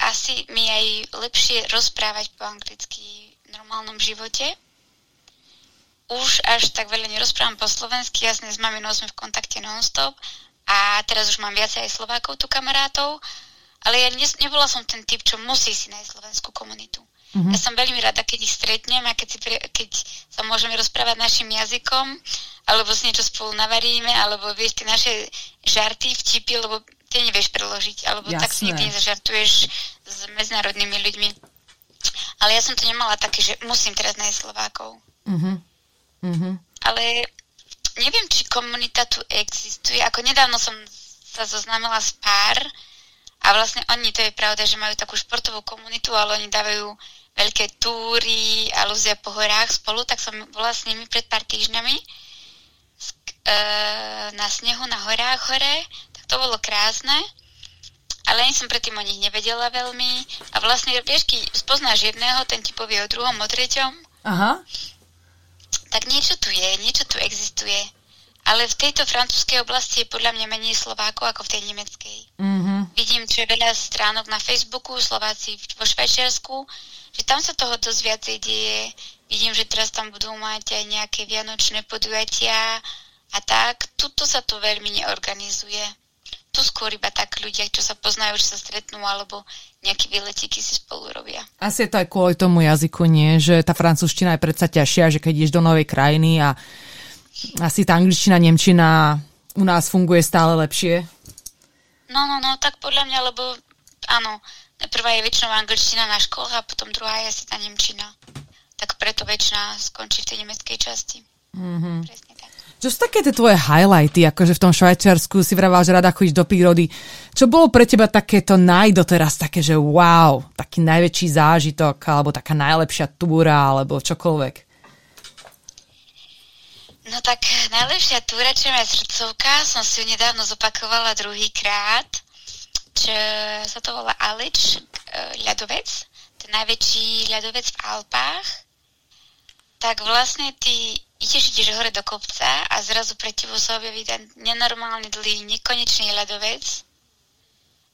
asi mi aj lepšie rozprávať po anglicky v normálnom živote. Už až tak veľa nerozprávam po slovensky, jasne s maminou sme v kontakte non-stop a teraz už mám viacej aj Slovákov tu kamarátov, ale ja ne, nebola som ten typ, čo musí si nájsť slovenskú komunitu. Mm-hmm. Ja som veľmi rada, keď ich stretnem a keď, si pre, keď sa môžeme rozprávať našim jazykom, alebo si niečo spolu navaríme, alebo vieš, tie naše žarty, vtipy, lebo ty nevieš preložiť, alebo Jasné. tak si nikdy nezažartuješ s medzinárodnými ľuďmi. Ale ja som to nemala také, že musím teraz nájsť Slovákov. Mm-hmm. Mm-hmm. Ale neviem, či komunita tu existuje. Ako nedávno som sa zoznámila s pár a vlastne oni, to je pravda, že majú takú športovú komunitu, ale oni dávajú veľké túry a lúzia po horách spolu, tak som bola s nimi pred pár týždňami e, na snehu na horách hore, tak to bolo krásne, ale ani som predtým o nich nevedela veľmi a vlastne, vieš, keď spoznáš jedného, ten ti povie o druhom, o treťom, Aha. tak niečo tu je, niečo tu existuje. Ale v tejto francúzskej oblasti je podľa mňa menej Slovákov ako v tej nemeckej. Mm-hmm. Vidím, čo je veľa stránok na Facebooku, Slováci vo Švajčiarsku, že tam sa toho dosť viacej deje. Vidím, že teraz tam budú mať aj nejaké vianočné podujatia a tak. Tuto sa to veľmi neorganizuje. Tu skôr iba tak ľudia, čo sa poznajú, že sa stretnú, alebo nejaké výletíky si spolu robia. Asi je to aj kvôli tomu jazyku, nie? Že tá francúzština je predsa ťažšia, že keď ideš do novej krajiny a asi tá angličtina, nemčina u nás funguje stále lepšie. No, no, no, tak podľa mňa, lebo áno, Prvá je väčšinou angličtina na školách a potom druhá je asi tá nemčina. Tak preto väčšina skončí v tej nemeckej časti. Mm-hmm. Presne tak. Čo sú také tie tvoje highlighty, akože v tom Švajčiarsku si vravala, že rada chodíš do prírody. Čo bolo pre teba takéto najdoteraz, také, že wow, taký najväčší zážitok, alebo taká najlepšia túra, alebo čokoľvek? No tak najlepšia túra, čo je srdcovka, som si ju nedávno zopakovala druhýkrát čo sa to volá Alič, e, ľadovec, ten najväčší ľadovec v Alpách, tak vlastne ty ideš, ideš hore do kopca a zrazu pre tebou sa objaví ten nenormálny dlhý, nekonečný ľadovec,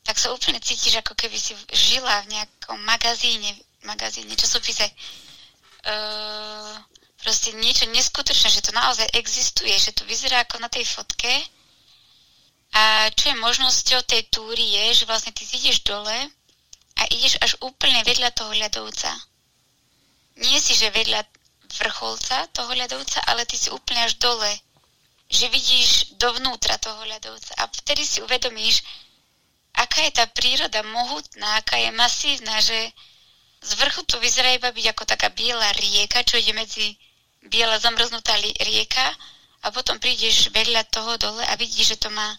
tak sa úplne cítiš, ako keby si žila v nejakom magazíne, magazíne, časopise. Uh, proste niečo neskutočné, že to naozaj existuje, že to vyzerá ako na tej fotke a čo je možnosťou tej túry je, že vlastne ty ideš dole a ideš až úplne vedľa toho ľadovca. Nie si, že vedľa vrcholca toho ľadovca, ale ty si úplne až dole. Že vidíš dovnútra toho ľadovca. A vtedy si uvedomíš, aká je tá príroda mohutná, aká je masívna, že z vrchu to vyzerá iba byť ako taká biela rieka, čo ide medzi biela zamrznutá rieka a potom prídeš vedľa toho dole a vidíš, že to má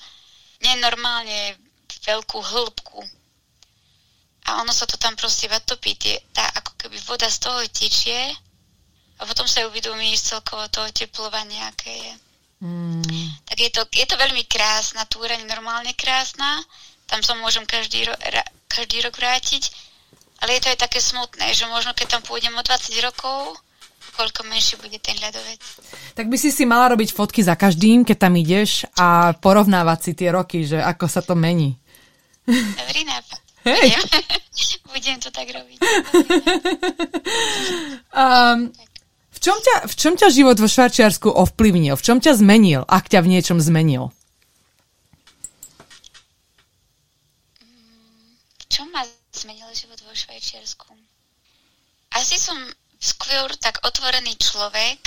nenormálne veľkú hĺbku. A ono sa to tam proste iba topí. Tie, tá ako keby voda z toho tečie a potom sa uvedomíš celkovo toho teplovania, aké je. Mm. Tak je to, je to veľmi krásna túra, normálne krásna. Tam sa môžem každý, ro, ra, každý rok vrátiť. Ale je to aj také smutné, že možno keď tam pôjdem o 20 rokov, koľko menší bude ten ľadovec. Tak by si si mala robiť fotky za každým, keď tam ideš a porovnávať si tie roky, že ako sa to mení. Dobrý nápad. Hej. Budem, to tak robiť. um, v čom, ťa, v čom ťa život vo Švajčiarsku ovplyvnil? V čom ťa zmenil, ak ťa v niečom zmenil? Čo ma zmenil život vo Švajčiarsku? Asi som skôr tak otvorený človek.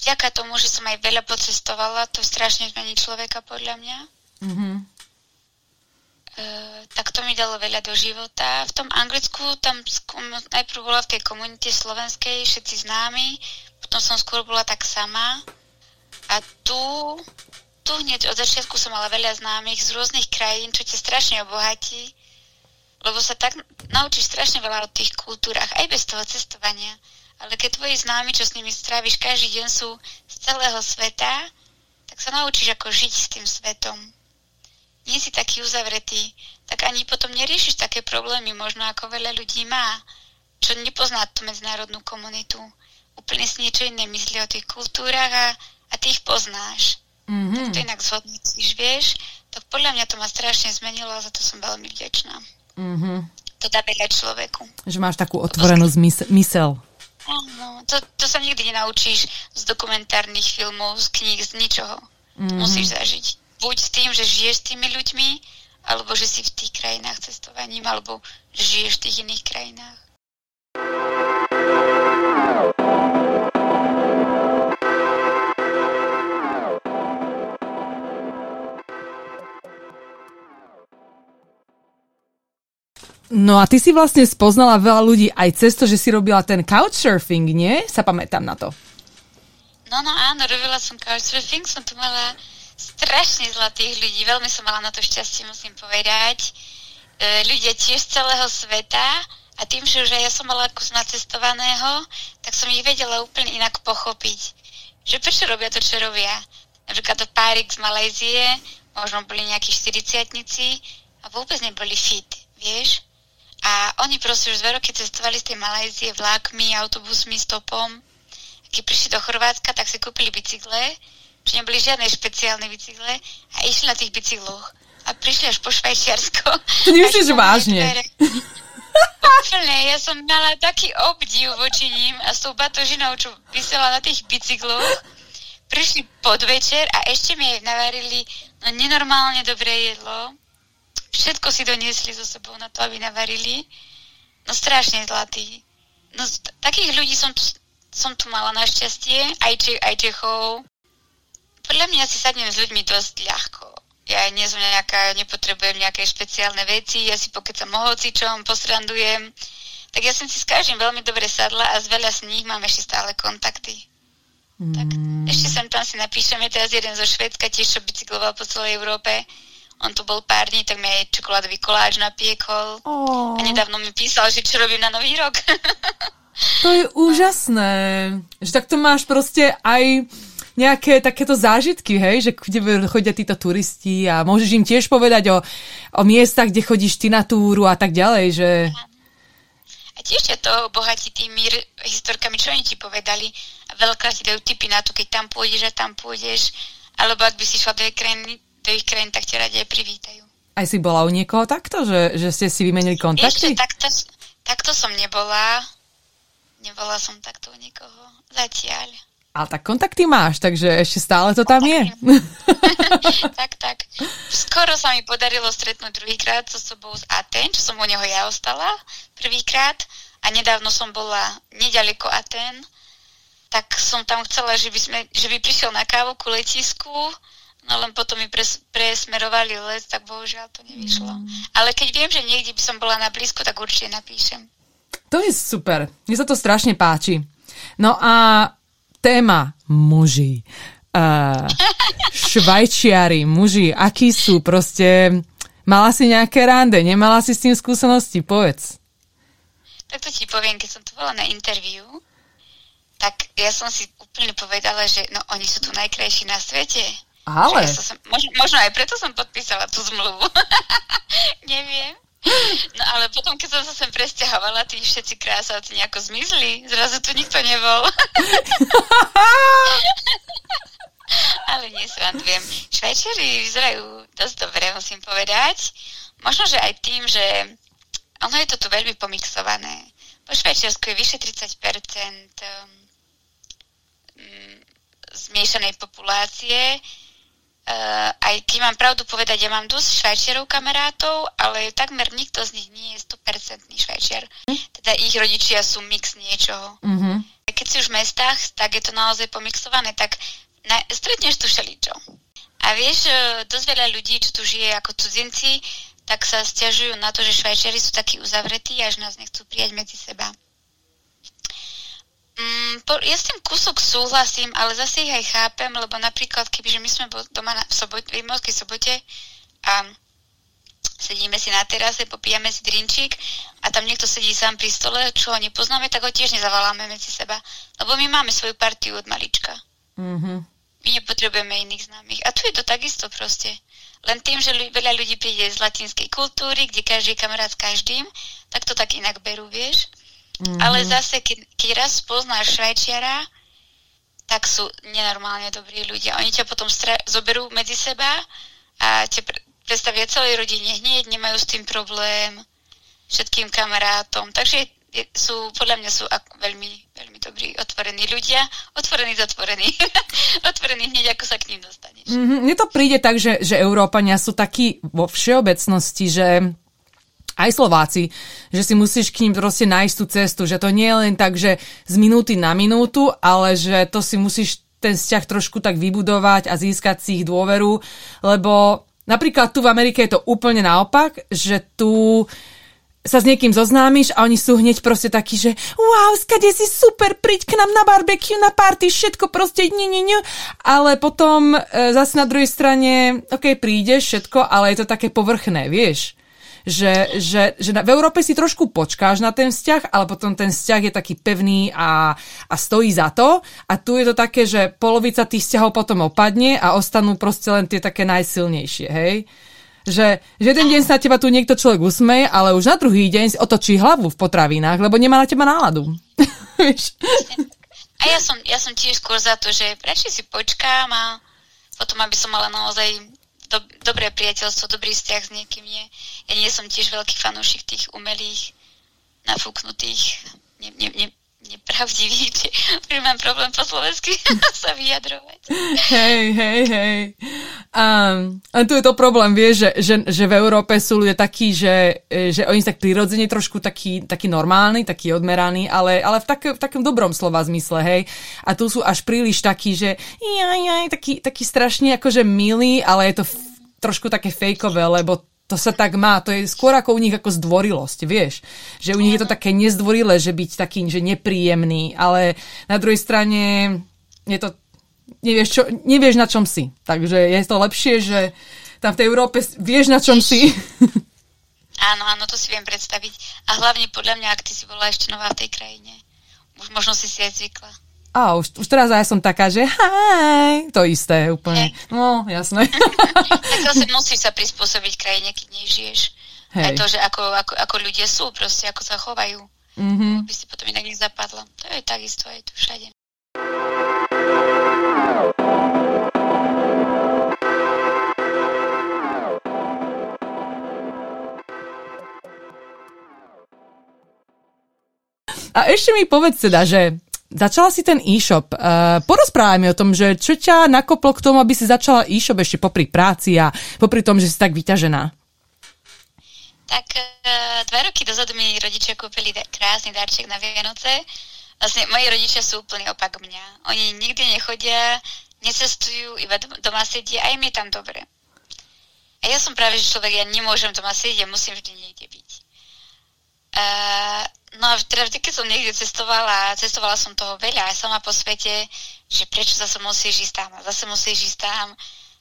Vďaka tomu, že som aj veľa pocestovala, to strašne zmení človeka podľa mňa. Mm-hmm. Eh, tak to mi dalo veľa do života. V tom Anglicku tam najprv bola v tej komunite slovenskej všetci známi, potom som skôr bola tak sama. A tu, tu hneď od začiatku som mala veľa známych z rôznych krajín, čo ťa strašne obohatí, lebo sa tak naučíš strašne veľa o tých kultúrach, aj bez toho cestovania. Ale keď tvoji známi, čo s nimi stráviš každý deň, sú z celého sveta, tak sa naučíš, ako žiť s tým svetom nie si taký uzavretý, tak ani potom neriešiš také problémy, možno ako veľa ľudí má, čo nepozná tú medzinárodnú komunitu. Úplne si niečo iné myslí o tých kultúrach a, a ty ich poznáš. Mm-hmm. Tak to inak zhodnocíš, vieš? Tak podľa mňa to ma strašne zmenilo a za to som veľmi vďačná. Mm-hmm. To dá veľa človeku. Že máš takú otvorenú zmysel. mysel. Áno, to, to sa nikdy nenaučíš z dokumentárnych filmov, z kníh, z ničoho. Mm-hmm. Musíš zažiť buď s tým, že žiješ s tými ľuďmi, alebo že si v tých krajinách cestovaním, alebo že žiješ v tých iných krajinách. No a ty si vlastne spoznala veľa ľudí aj cez to, že si robila ten couchsurfing, nie? Sa pamätám na to. No, no áno, robila som couchsurfing, som tu mala strašne zlatých ľudí, veľmi som mala na to šťastie, musím povedať. E, ľudia tiež z celého sveta a tým, že už aj ja som mala kus nacestovaného, tak som ich vedela úplne inak pochopiť. Že prečo robia to, čo robia. Napríklad to párik z Malajzie, možno boli nejakí 40 a vôbec neboli fit, vieš? A oni proste už dva roky cestovali z tej Malajzie vlákmi, autobusmi, stopom. Keď prišli do Chorvátska, tak si kúpili bicykle že neboli žiadne špeciálne bicykle a išli na tých bicykloch a prišli až po Švajčiarsko. To nemyslíš vážne? Úplne, ja som mala taký obdiv voči ním a s tou batožinou, čo vysela na tých bicykloch, prišli podvečer a ešte mi navarili no nenormálne dobré jedlo. Všetko si doniesli so sebou na to, aby navarili. No strašne zlatý. No takých ľudí som tu, som tu mala našťastie, aj, Čech, aj Čechov, podľa mňa si sadnem s ľuďmi dosť ľahko. Ja nie som nejaká, nepotrebujem nejaké špeciálne veci, ja si pokecam o hocičom, posrandujem. Tak ja som si s každým veľmi dobre sadla a z veľa z nich mám ešte stále kontakty. Mm. Tak ešte sem tam si napíšeme, teraz jeden zo Švedska tiež, čo bicykloval po celej Európe. On tu bol pár dní, tak mi aj čokoládový koláč napiekol. Oh. A nedávno mi písal, že čo robím na Nový rok. to je úžasné. Že takto máš proste aj nejaké takéto zážitky, hej, že kde chodia títo turisti a môžeš im tiež povedať o, o miestach, kde chodíš ty na túru a tak ďalej, že... A tiež ťa to obohatí tými historkami, čo oni ti povedali a veľakrát ti dajú tipy na to, keď tam pôjdeš a tam pôjdeš, alebo ak by si šla do krajiny, do ich krajín, tak ťa radi aj privítajú. Aj si bola u niekoho takto, že, že ste si vymenili kontakty? Ešte takto, takto som nebola. Nebola som takto u niekoho. Zatiaľ. Ale tak kontakty máš, takže ešte stále to tam je. tak, tak. Skoro sa mi podarilo stretnúť druhýkrát so sobou z Aten, čo som u neho ja ostala prvýkrát a nedávno som bola nedaleko Aten, tak som tam chcela, že by, sme, že by prišiel na kávu ku letisku No len potom mi pres, presmerovali let, tak bohužiaľ to nevyšlo. Mm. Ale keď viem, že niekde by som bola na blízku, tak určite napíšem. To je super. Mne sa to strašne páči. No a téma muži. Uh, švajčiari, muži, akí sú proste... Mala si nejaké rande, nemala si s tým skúsenosti? Povedz. Tak to ti poviem, keď som tu bola na interviu, tak ja som si úplne povedala, že no oni sú tu najkrajší na svete. Ale... Ja som, možno, možno aj preto som podpísala tú zmluvu. Neviem. No ale potom, keď som sa sem presťahovala, tí všetci krásavci nejako zmizli. Zrazu tu nikto nebol. ale nesrandujem. Švajčiari vyzerajú dosť dobre, musím povedať. Možno, že aj tým, že ono je to tu veľmi pomixované. Po Švajčiarsku je vyše 30% zmiešanej populácie. Uh, aj keď mám pravdu povedať, ja mám dosť švajčiarov kamarátov, ale takmer nikto z nich nie je 100% švajčiar. Teda ich rodičia sú mix niečoho. Mm-hmm. Keď si už v mestách, tak je to naozaj pomixované, tak na, stretneš tu šeličo. A vieš, e, dosť veľa ľudí, čo tu žije ako cudzinci, tak sa stiažujú na to, že Švajčiari sú takí uzavretí a že nás nechcú prijať medzi seba. Mm, ja s tým kúsok súhlasím, ale zase ich aj chápem, lebo napríklad, kebyže my sme doma na, v, sobot, v Rimovskej sobote a sedíme si na terase, popíjame si drinčík a tam niekto sedí sám pri stole, čo ho nepoznáme, tak ho tiež nezavoláme medzi seba, lebo my máme svoju partiu od malička. Mm-hmm. My nepotrebujeme iných známych. A tu je to takisto proste. Len tým, že veľa ľudí príde z latinskej kultúry, kde každý je kamarát s každým, tak to tak inak berú, vieš. Mm-hmm. Ale zase, keď, keď raz poznáš Švajčiara, tak sú nenormálne dobrí ľudia. Oni ťa potom stra- zoberú medzi seba a ťa pre- predstavia celej rodine hneď, nemajú s tým problém, všetkým kamarátom. Takže sú, podľa mňa sú ak, veľmi, veľmi dobrí, otvorení ľudia. Otvorení, zatvorení. otvorení hneď, ako sa k ním dostaneš. Mm-hmm. Mne to príde tak, že, že Európania sú takí vo všeobecnosti, že aj Slováci, že si musíš k ním proste nájsť tú cestu, že to nie je len tak, že z minúty na minútu, ale že to si musíš ten vzťah trošku tak vybudovať a získať si ich dôveru, lebo napríklad tu v Amerike je to úplne naopak, že tu sa s niekým zoznámiš a oni sú hneď proste takí, že wow, skade si super, príď k nám na barbecue, na party, všetko proste nie, nie, nie. Ale potom e, zase na druhej strane, ok, prídeš, všetko, ale je to také povrchné, vieš že, že, že v Európe si trošku počkáš na ten vzťah, ale potom ten vzťah je taký pevný a, a stojí za to. A tu je to také, že polovica tých vzťahov potom opadne a ostanú proste len tie také najsilnejšie, hej? Že, že jeden deň sa na teba tu niekto človek usmeje, ale už na druhý deň si otočí hlavu v potravinách, lebo nemá na teba náladu. a ja som, ja som tiež skôr za to, že radšej si počkám a potom, aby som mala naozaj do, dobré priateľstvo, dobrý vzťah s niekým nie. Ja nie som tiež veľký fanúšik tých umelých, nafúknutých, ne, ne, ne, nepravdivých, že mám problém po slovensky sa vyjadrovať. Hej, hej, hej. Um, a tu je to problém, vieš, že, že, že v Európe sú ľudia takí, že, že oni sú tak prirodzene trošku taký, taký normálny, taký odmeraný, ale, ale v, tak, v takom dobrom slova zmysle, hej. A tu sú až príliš takí, že jaj, jaj, taký, taký strašne akože milý, ale je to trošku také fejkové, lebo to sa tak má, to je skôr ako u nich ako zdvorilosť, vieš. Že u nich je to také nezdvorilé, že byť taký, že nepríjemný, ale na druhej strane je to, nevieš, čo, nevieš na čom si. Takže je to lepšie, že tam v tej Európe vieš na čom si. Áno, áno, to si viem predstaviť. A hlavne podľa mňa, ak ty si bola ešte nová v tej krajine. Už možno si si aj zvykla. A už, už teraz ja som taká, že hej, to isté úplne. Hey. No, jasné. tak zase musíš sa prispôsobiť krajine, keď nej žiješ. Hej. Aj to, že ako, ako, ako ľudia sú, proste ako sa chovajú. Mm-hmm. By si potom inak nezapadla. To je takisto aj tu všade. A ešte mi povedz teda, že Začala si ten e-shop. Uh, porozprávaj mi o tom, že čo ťa nakoplo k tomu, aby si začala e-shop ešte popri práci a popri tom, že si tak vyťažená. Tak uh, dva roky dozadu mi rodičia kúpili krásny darček na Vianoce. Vlastne moji rodičia sú úplný opak mňa. Oni nikdy nechodia, necestujú, iba doma sedia a im je tam dobre. A ja som práve že človek, ja nemôžem doma sedieť, ja musím vždy niekde byť. Uh, no a teda vždy, keď som niekde cestovala, cestovala som toho veľa aj sama po svete, že prečo zase musíš ísť tam a zase musíš ísť tam.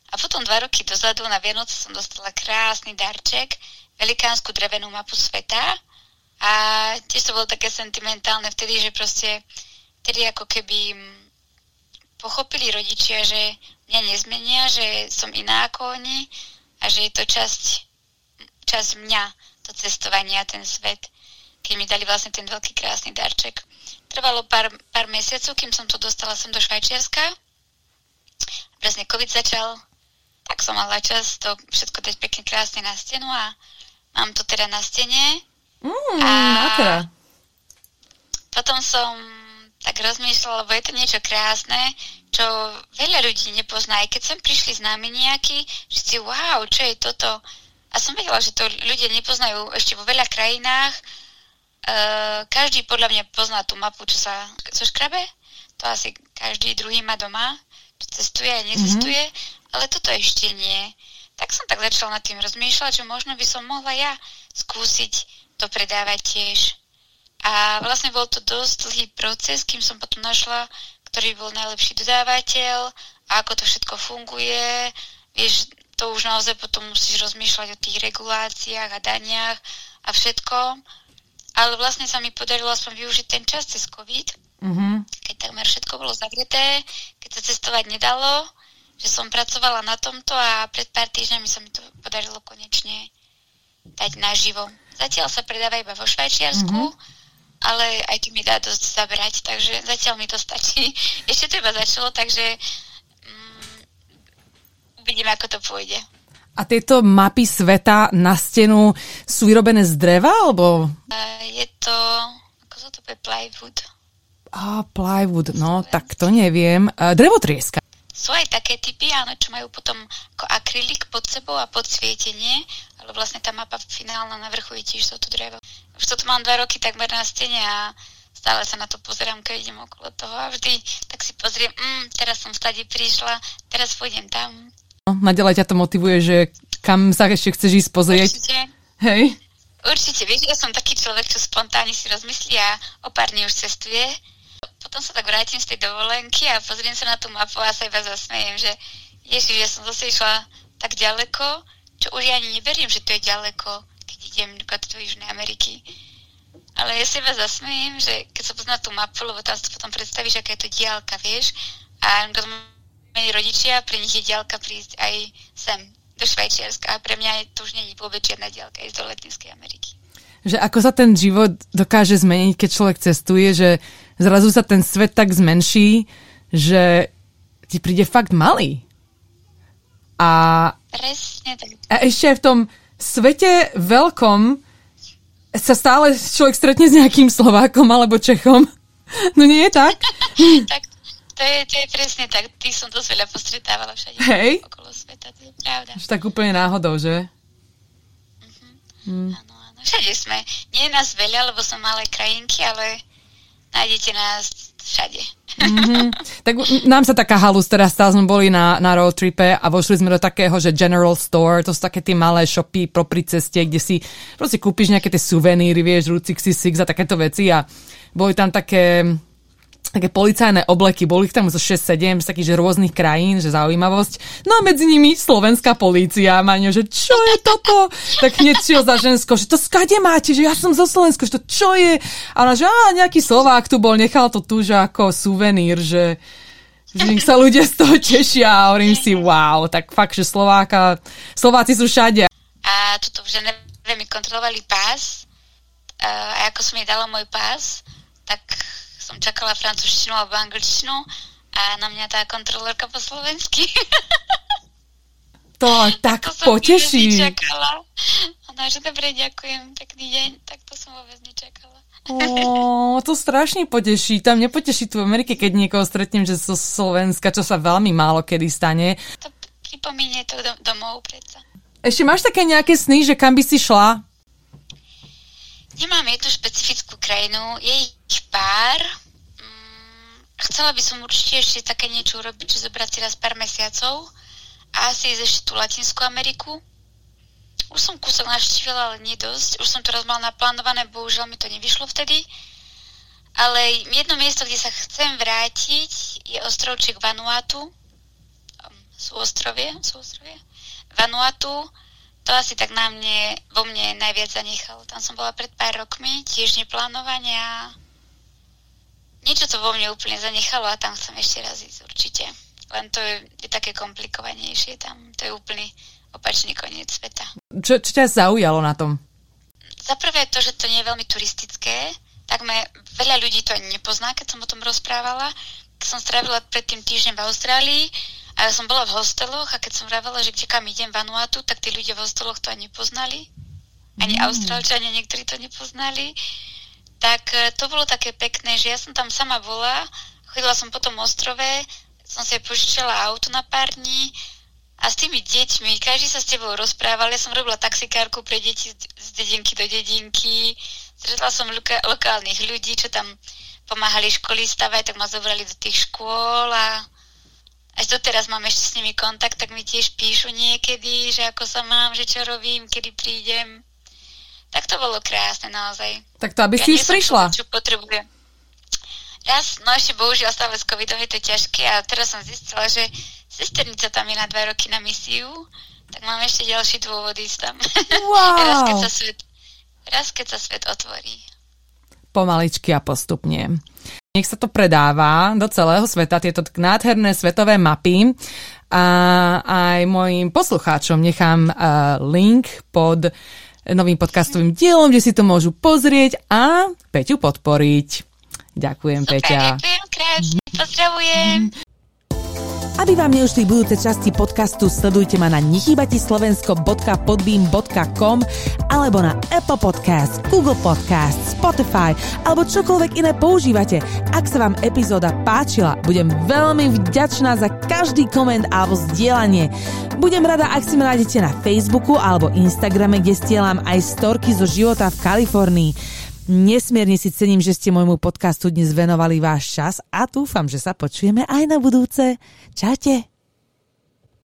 A potom dva roky dozadu na Vianoce som dostala krásny darček, velikánsku drevenú mapu sveta a tiež to bolo také sentimentálne vtedy, že proste vtedy ako keby pochopili rodičia, že mňa nezmenia, že som iná ako oni a že je to časť, časť mňa, to cestovanie a ten svet, keď mi dali vlastne ten veľký krásny darček. Trvalo pár, pár mesiacov, kým som to dostala sem do Švajčiarska. Presne COVID začal, tak som mala čas to všetko dať pekne krásne na stenu a mám to teda na stene. Mm, a potom som tak rozmýšľala, lebo je to niečo krásne, čo veľa ľudí nepozná. Aj keď sem prišli známi nejakí, že si wow, čo je toto? A som vedela, že to ľudia nepoznajú ešte vo veľa krajinách. Uh, každý podľa mňa pozná tú mapu, čo sa čo škrabe. To asi každý druhý má doma, čo cestuje a necestuje. Mm-hmm ale toto ešte nie. Tak som tak začala nad tým rozmýšľať, že možno by som mohla ja skúsiť to predávať tiež. A vlastne bol to dosť dlhý proces, kým som potom našla, ktorý bol najlepší dodávateľ a ako to všetko funguje. Vieš, to už naozaj potom musíš rozmýšľať o tých reguláciách a daniach a všetko. Ale vlastne sa mi podarilo aspoň využiť ten čas cez COVID, mm-hmm. keď takmer všetko bolo zavreté, keď sa cestovať nedalo že som pracovala na tomto a pred pár týždňami sa mi to podarilo konečne dať naživo. Zatiaľ sa predáva iba vo Švajčiarsku, mm-hmm. ale aj tu mi dá dosť zabrať, takže zatiaľ mi to stačí. Ešte to iba začalo, takže uvidíme, ako to pôjde. A tieto mapy sveta na stenu sú vyrobené z dreva, alebo? Uh, je to, ako sa to plywood. A, plywood, no, tak to neviem. Uh, drevotrieska. Sú aj také typy, áno, čo majú potom ako akrylik pod sebou a podsvietenie, ale vlastne tá mapa finálna na vrchu je tiež toto drevo. Už to tu mám dva roky takmer na stene a stále sa na to pozerám, keď idem okolo toho a vždy tak si pozriem, mm, teraz som stade prišla, teraz pôjdem tam. No, naďalej ťa to motivuje, že kam sa ešte chceš ísť pozrieť? Určite. Hej? Určite, vieš, ja som taký človek, čo spontánne si rozmyslí a o pár dní už cestuje potom sa tak vrátim z tej dovolenky a pozriem sa na tú mapu a sa iba zasmejem, že ježiš, ja som zase išla tak ďaleko, čo už ja ani neverím, že to je ďaleko, keď idem do Južnej Ameriky. Ale ja sa iba zasmejem, že keď sa pozná tú mapu, lebo tam si potom predstavíš, aká je to diálka, vieš, a moji rodičia, pre nich je diálka prísť aj sem, do Švajčiarska a pre mňa to už je vôbec žiadna diálka ísť do Latinskej Ameriky. Že ako sa ten život dokáže zmeniť, keď človek cestuje, že zrazu sa ten svet tak zmenší, že ti príde fakt malý. A, Presne tak. a ešte aj v tom svete veľkom sa stále človek stretne s nejakým Slovákom alebo Čechom. No nie je tak? tak to je, to je presne tak. Ty som dosť veľa postretávala všade Hej. okolo sveta, to je pravda. Už tak úplne náhodou, že? Uh-huh. Mm. Áno, áno. Všade sme. Nie je nás veľa, lebo sme malé krajinky, ale nájdete nás všade. Mm-hmm. Tak nám sa taká halus teraz stále sme boli na, na road tripe a vošli sme do takého, že general store, to sú také tie malé shopy pri ceste, kde si proste kúpiš nejaké tie suveníry, vieš, Route 66 a takéto veci a boli tam také také policajné obleky, boli ich tam zo 6-7 z takých že rôznych krajín, že zaujímavosť. No a medzi nimi slovenská polícia, Maňo, že čo je toto? Tak hneď za žensko, že to skade máte, že ja som zo Slovenska, že to čo je? A ona, že á, nejaký Slovák tu bol, nechal to tu, že ako suvenír, že že sa ľudia z toho tešia a hovorím si, wow, tak fakt, že Slováka, Slováci sú všade. A tuto v Ženeve mi kontrolovali pás a ako som jej dala môj pás, tak som čakala francúzštinu alebo angličtinu a na mňa tá kontrolérka po slovensky. To tak to poteší. Nečakala. Ona, že dobre, ďakujem, pekný deň, tak to som vôbec nečakala. Ó, to strašne poteší. Tam nepoteší tu v Amerike, keď niekoho stretnem, že zo Slovenska, čo sa veľmi málo kedy stane. To pripomíne to dom- domov predsa. Ešte máš také nejaké sny, že kam by si šla? Nemám jednu špecifickú krajinu, je ich pár. Mm, chcela by som určite ešte také niečo urobiť, že zobrať si raz pár mesiacov a asi ešte tú Latinskú Ameriku. Už som kúsok navštívila, ale nie dosť. Už som to raz mala naplánované, bohužiaľ mi to nevyšlo vtedy. Ale jedno miesto, kde sa chcem vrátiť, je ostrovček Vanuatu. Sú ostrovie? Sú ostrovie? Vanuatu. To asi tak na mne, vo mne najviac zanechalo. Tam som bola pred pár rokmi, tiež neplánovania niečo to vo mne úplne zanechalo a tam chcem ešte raz ísť určite. Len to je, je také komplikovanejšie tam. To je úplný opačný koniec sveta. Čo, čo ťa zaujalo na tom? Za prvé to, že to nie je veľmi turistické, tak me, veľa ľudí to ani nepozná, keď som o tom rozprávala. Keď som strávila predtým týždeň v Austrálii a ja som bola v hosteloch a keď som vravela, že kde kam idem Vanuatu, tak tí ľudia v hosteloch to ani nepoznali. Ani mm. Austrálčania niektorí to nepoznali tak e, to bolo také pekné, že ja som tam sama bola, chodila som po tom ostrove, som si požičala auto na pár dní a s tými deťmi, každý sa s tebou rozprával, ja som robila taxikárku pre deti z dedinky do dedinky, stretla som loka- lokálnych ľudí, čo tam pomáhali školy stavať, tak ma zobrali do tých škôl a až doteraz mám ešte s nimi kontakt, tak mi tiež píšu niekedy, že ako sa mám, že čo robím, kedy prídem. Tak to bolo krásne naozaj. Tak to aby ja si už prišla. Čo potrebujem. Raz, no ešte bohužiaľ stále s covidom je to ťažké a teraz som zistila, že sesternica tam je na dva roky na misiu, tak mám ešte ďalší dôvod ísť tam. Wow. raz, keď sa svet, raz, keď sa svet otvorí. Pomaličky a postupne. Nech sa to predáva do celého sveta, tieto nádherné svetové mapy. A aj mojim poslucháčom nechám uh, link pod novým podcastovým dielom, kde si to môžu pozrieť a Peťu podporiť. Ďakujem, Super, Peťa. Ďakujem krásne, pozdravujem. Aby vám neušli budúce časti podcastu, sledujte ma na nechybatislovensko.podbeam.com alebo na Apple Podcast, Google Podcast, Spotify alebo čokoľvek iné používate. Ak sa vám epizóda páčila, budem veľmi vďačná za každý koment alebo zdieľanie. Budem rada, ak si ma nájdete na Facebooku alebo Instagrame, kde stielam aj storky zo života v Kalifornii. Nesmierne si cením, že ste môjmu podcastu dnes venovali váš čas a dúfam, že sa počujeme aj na budúce. Čaute!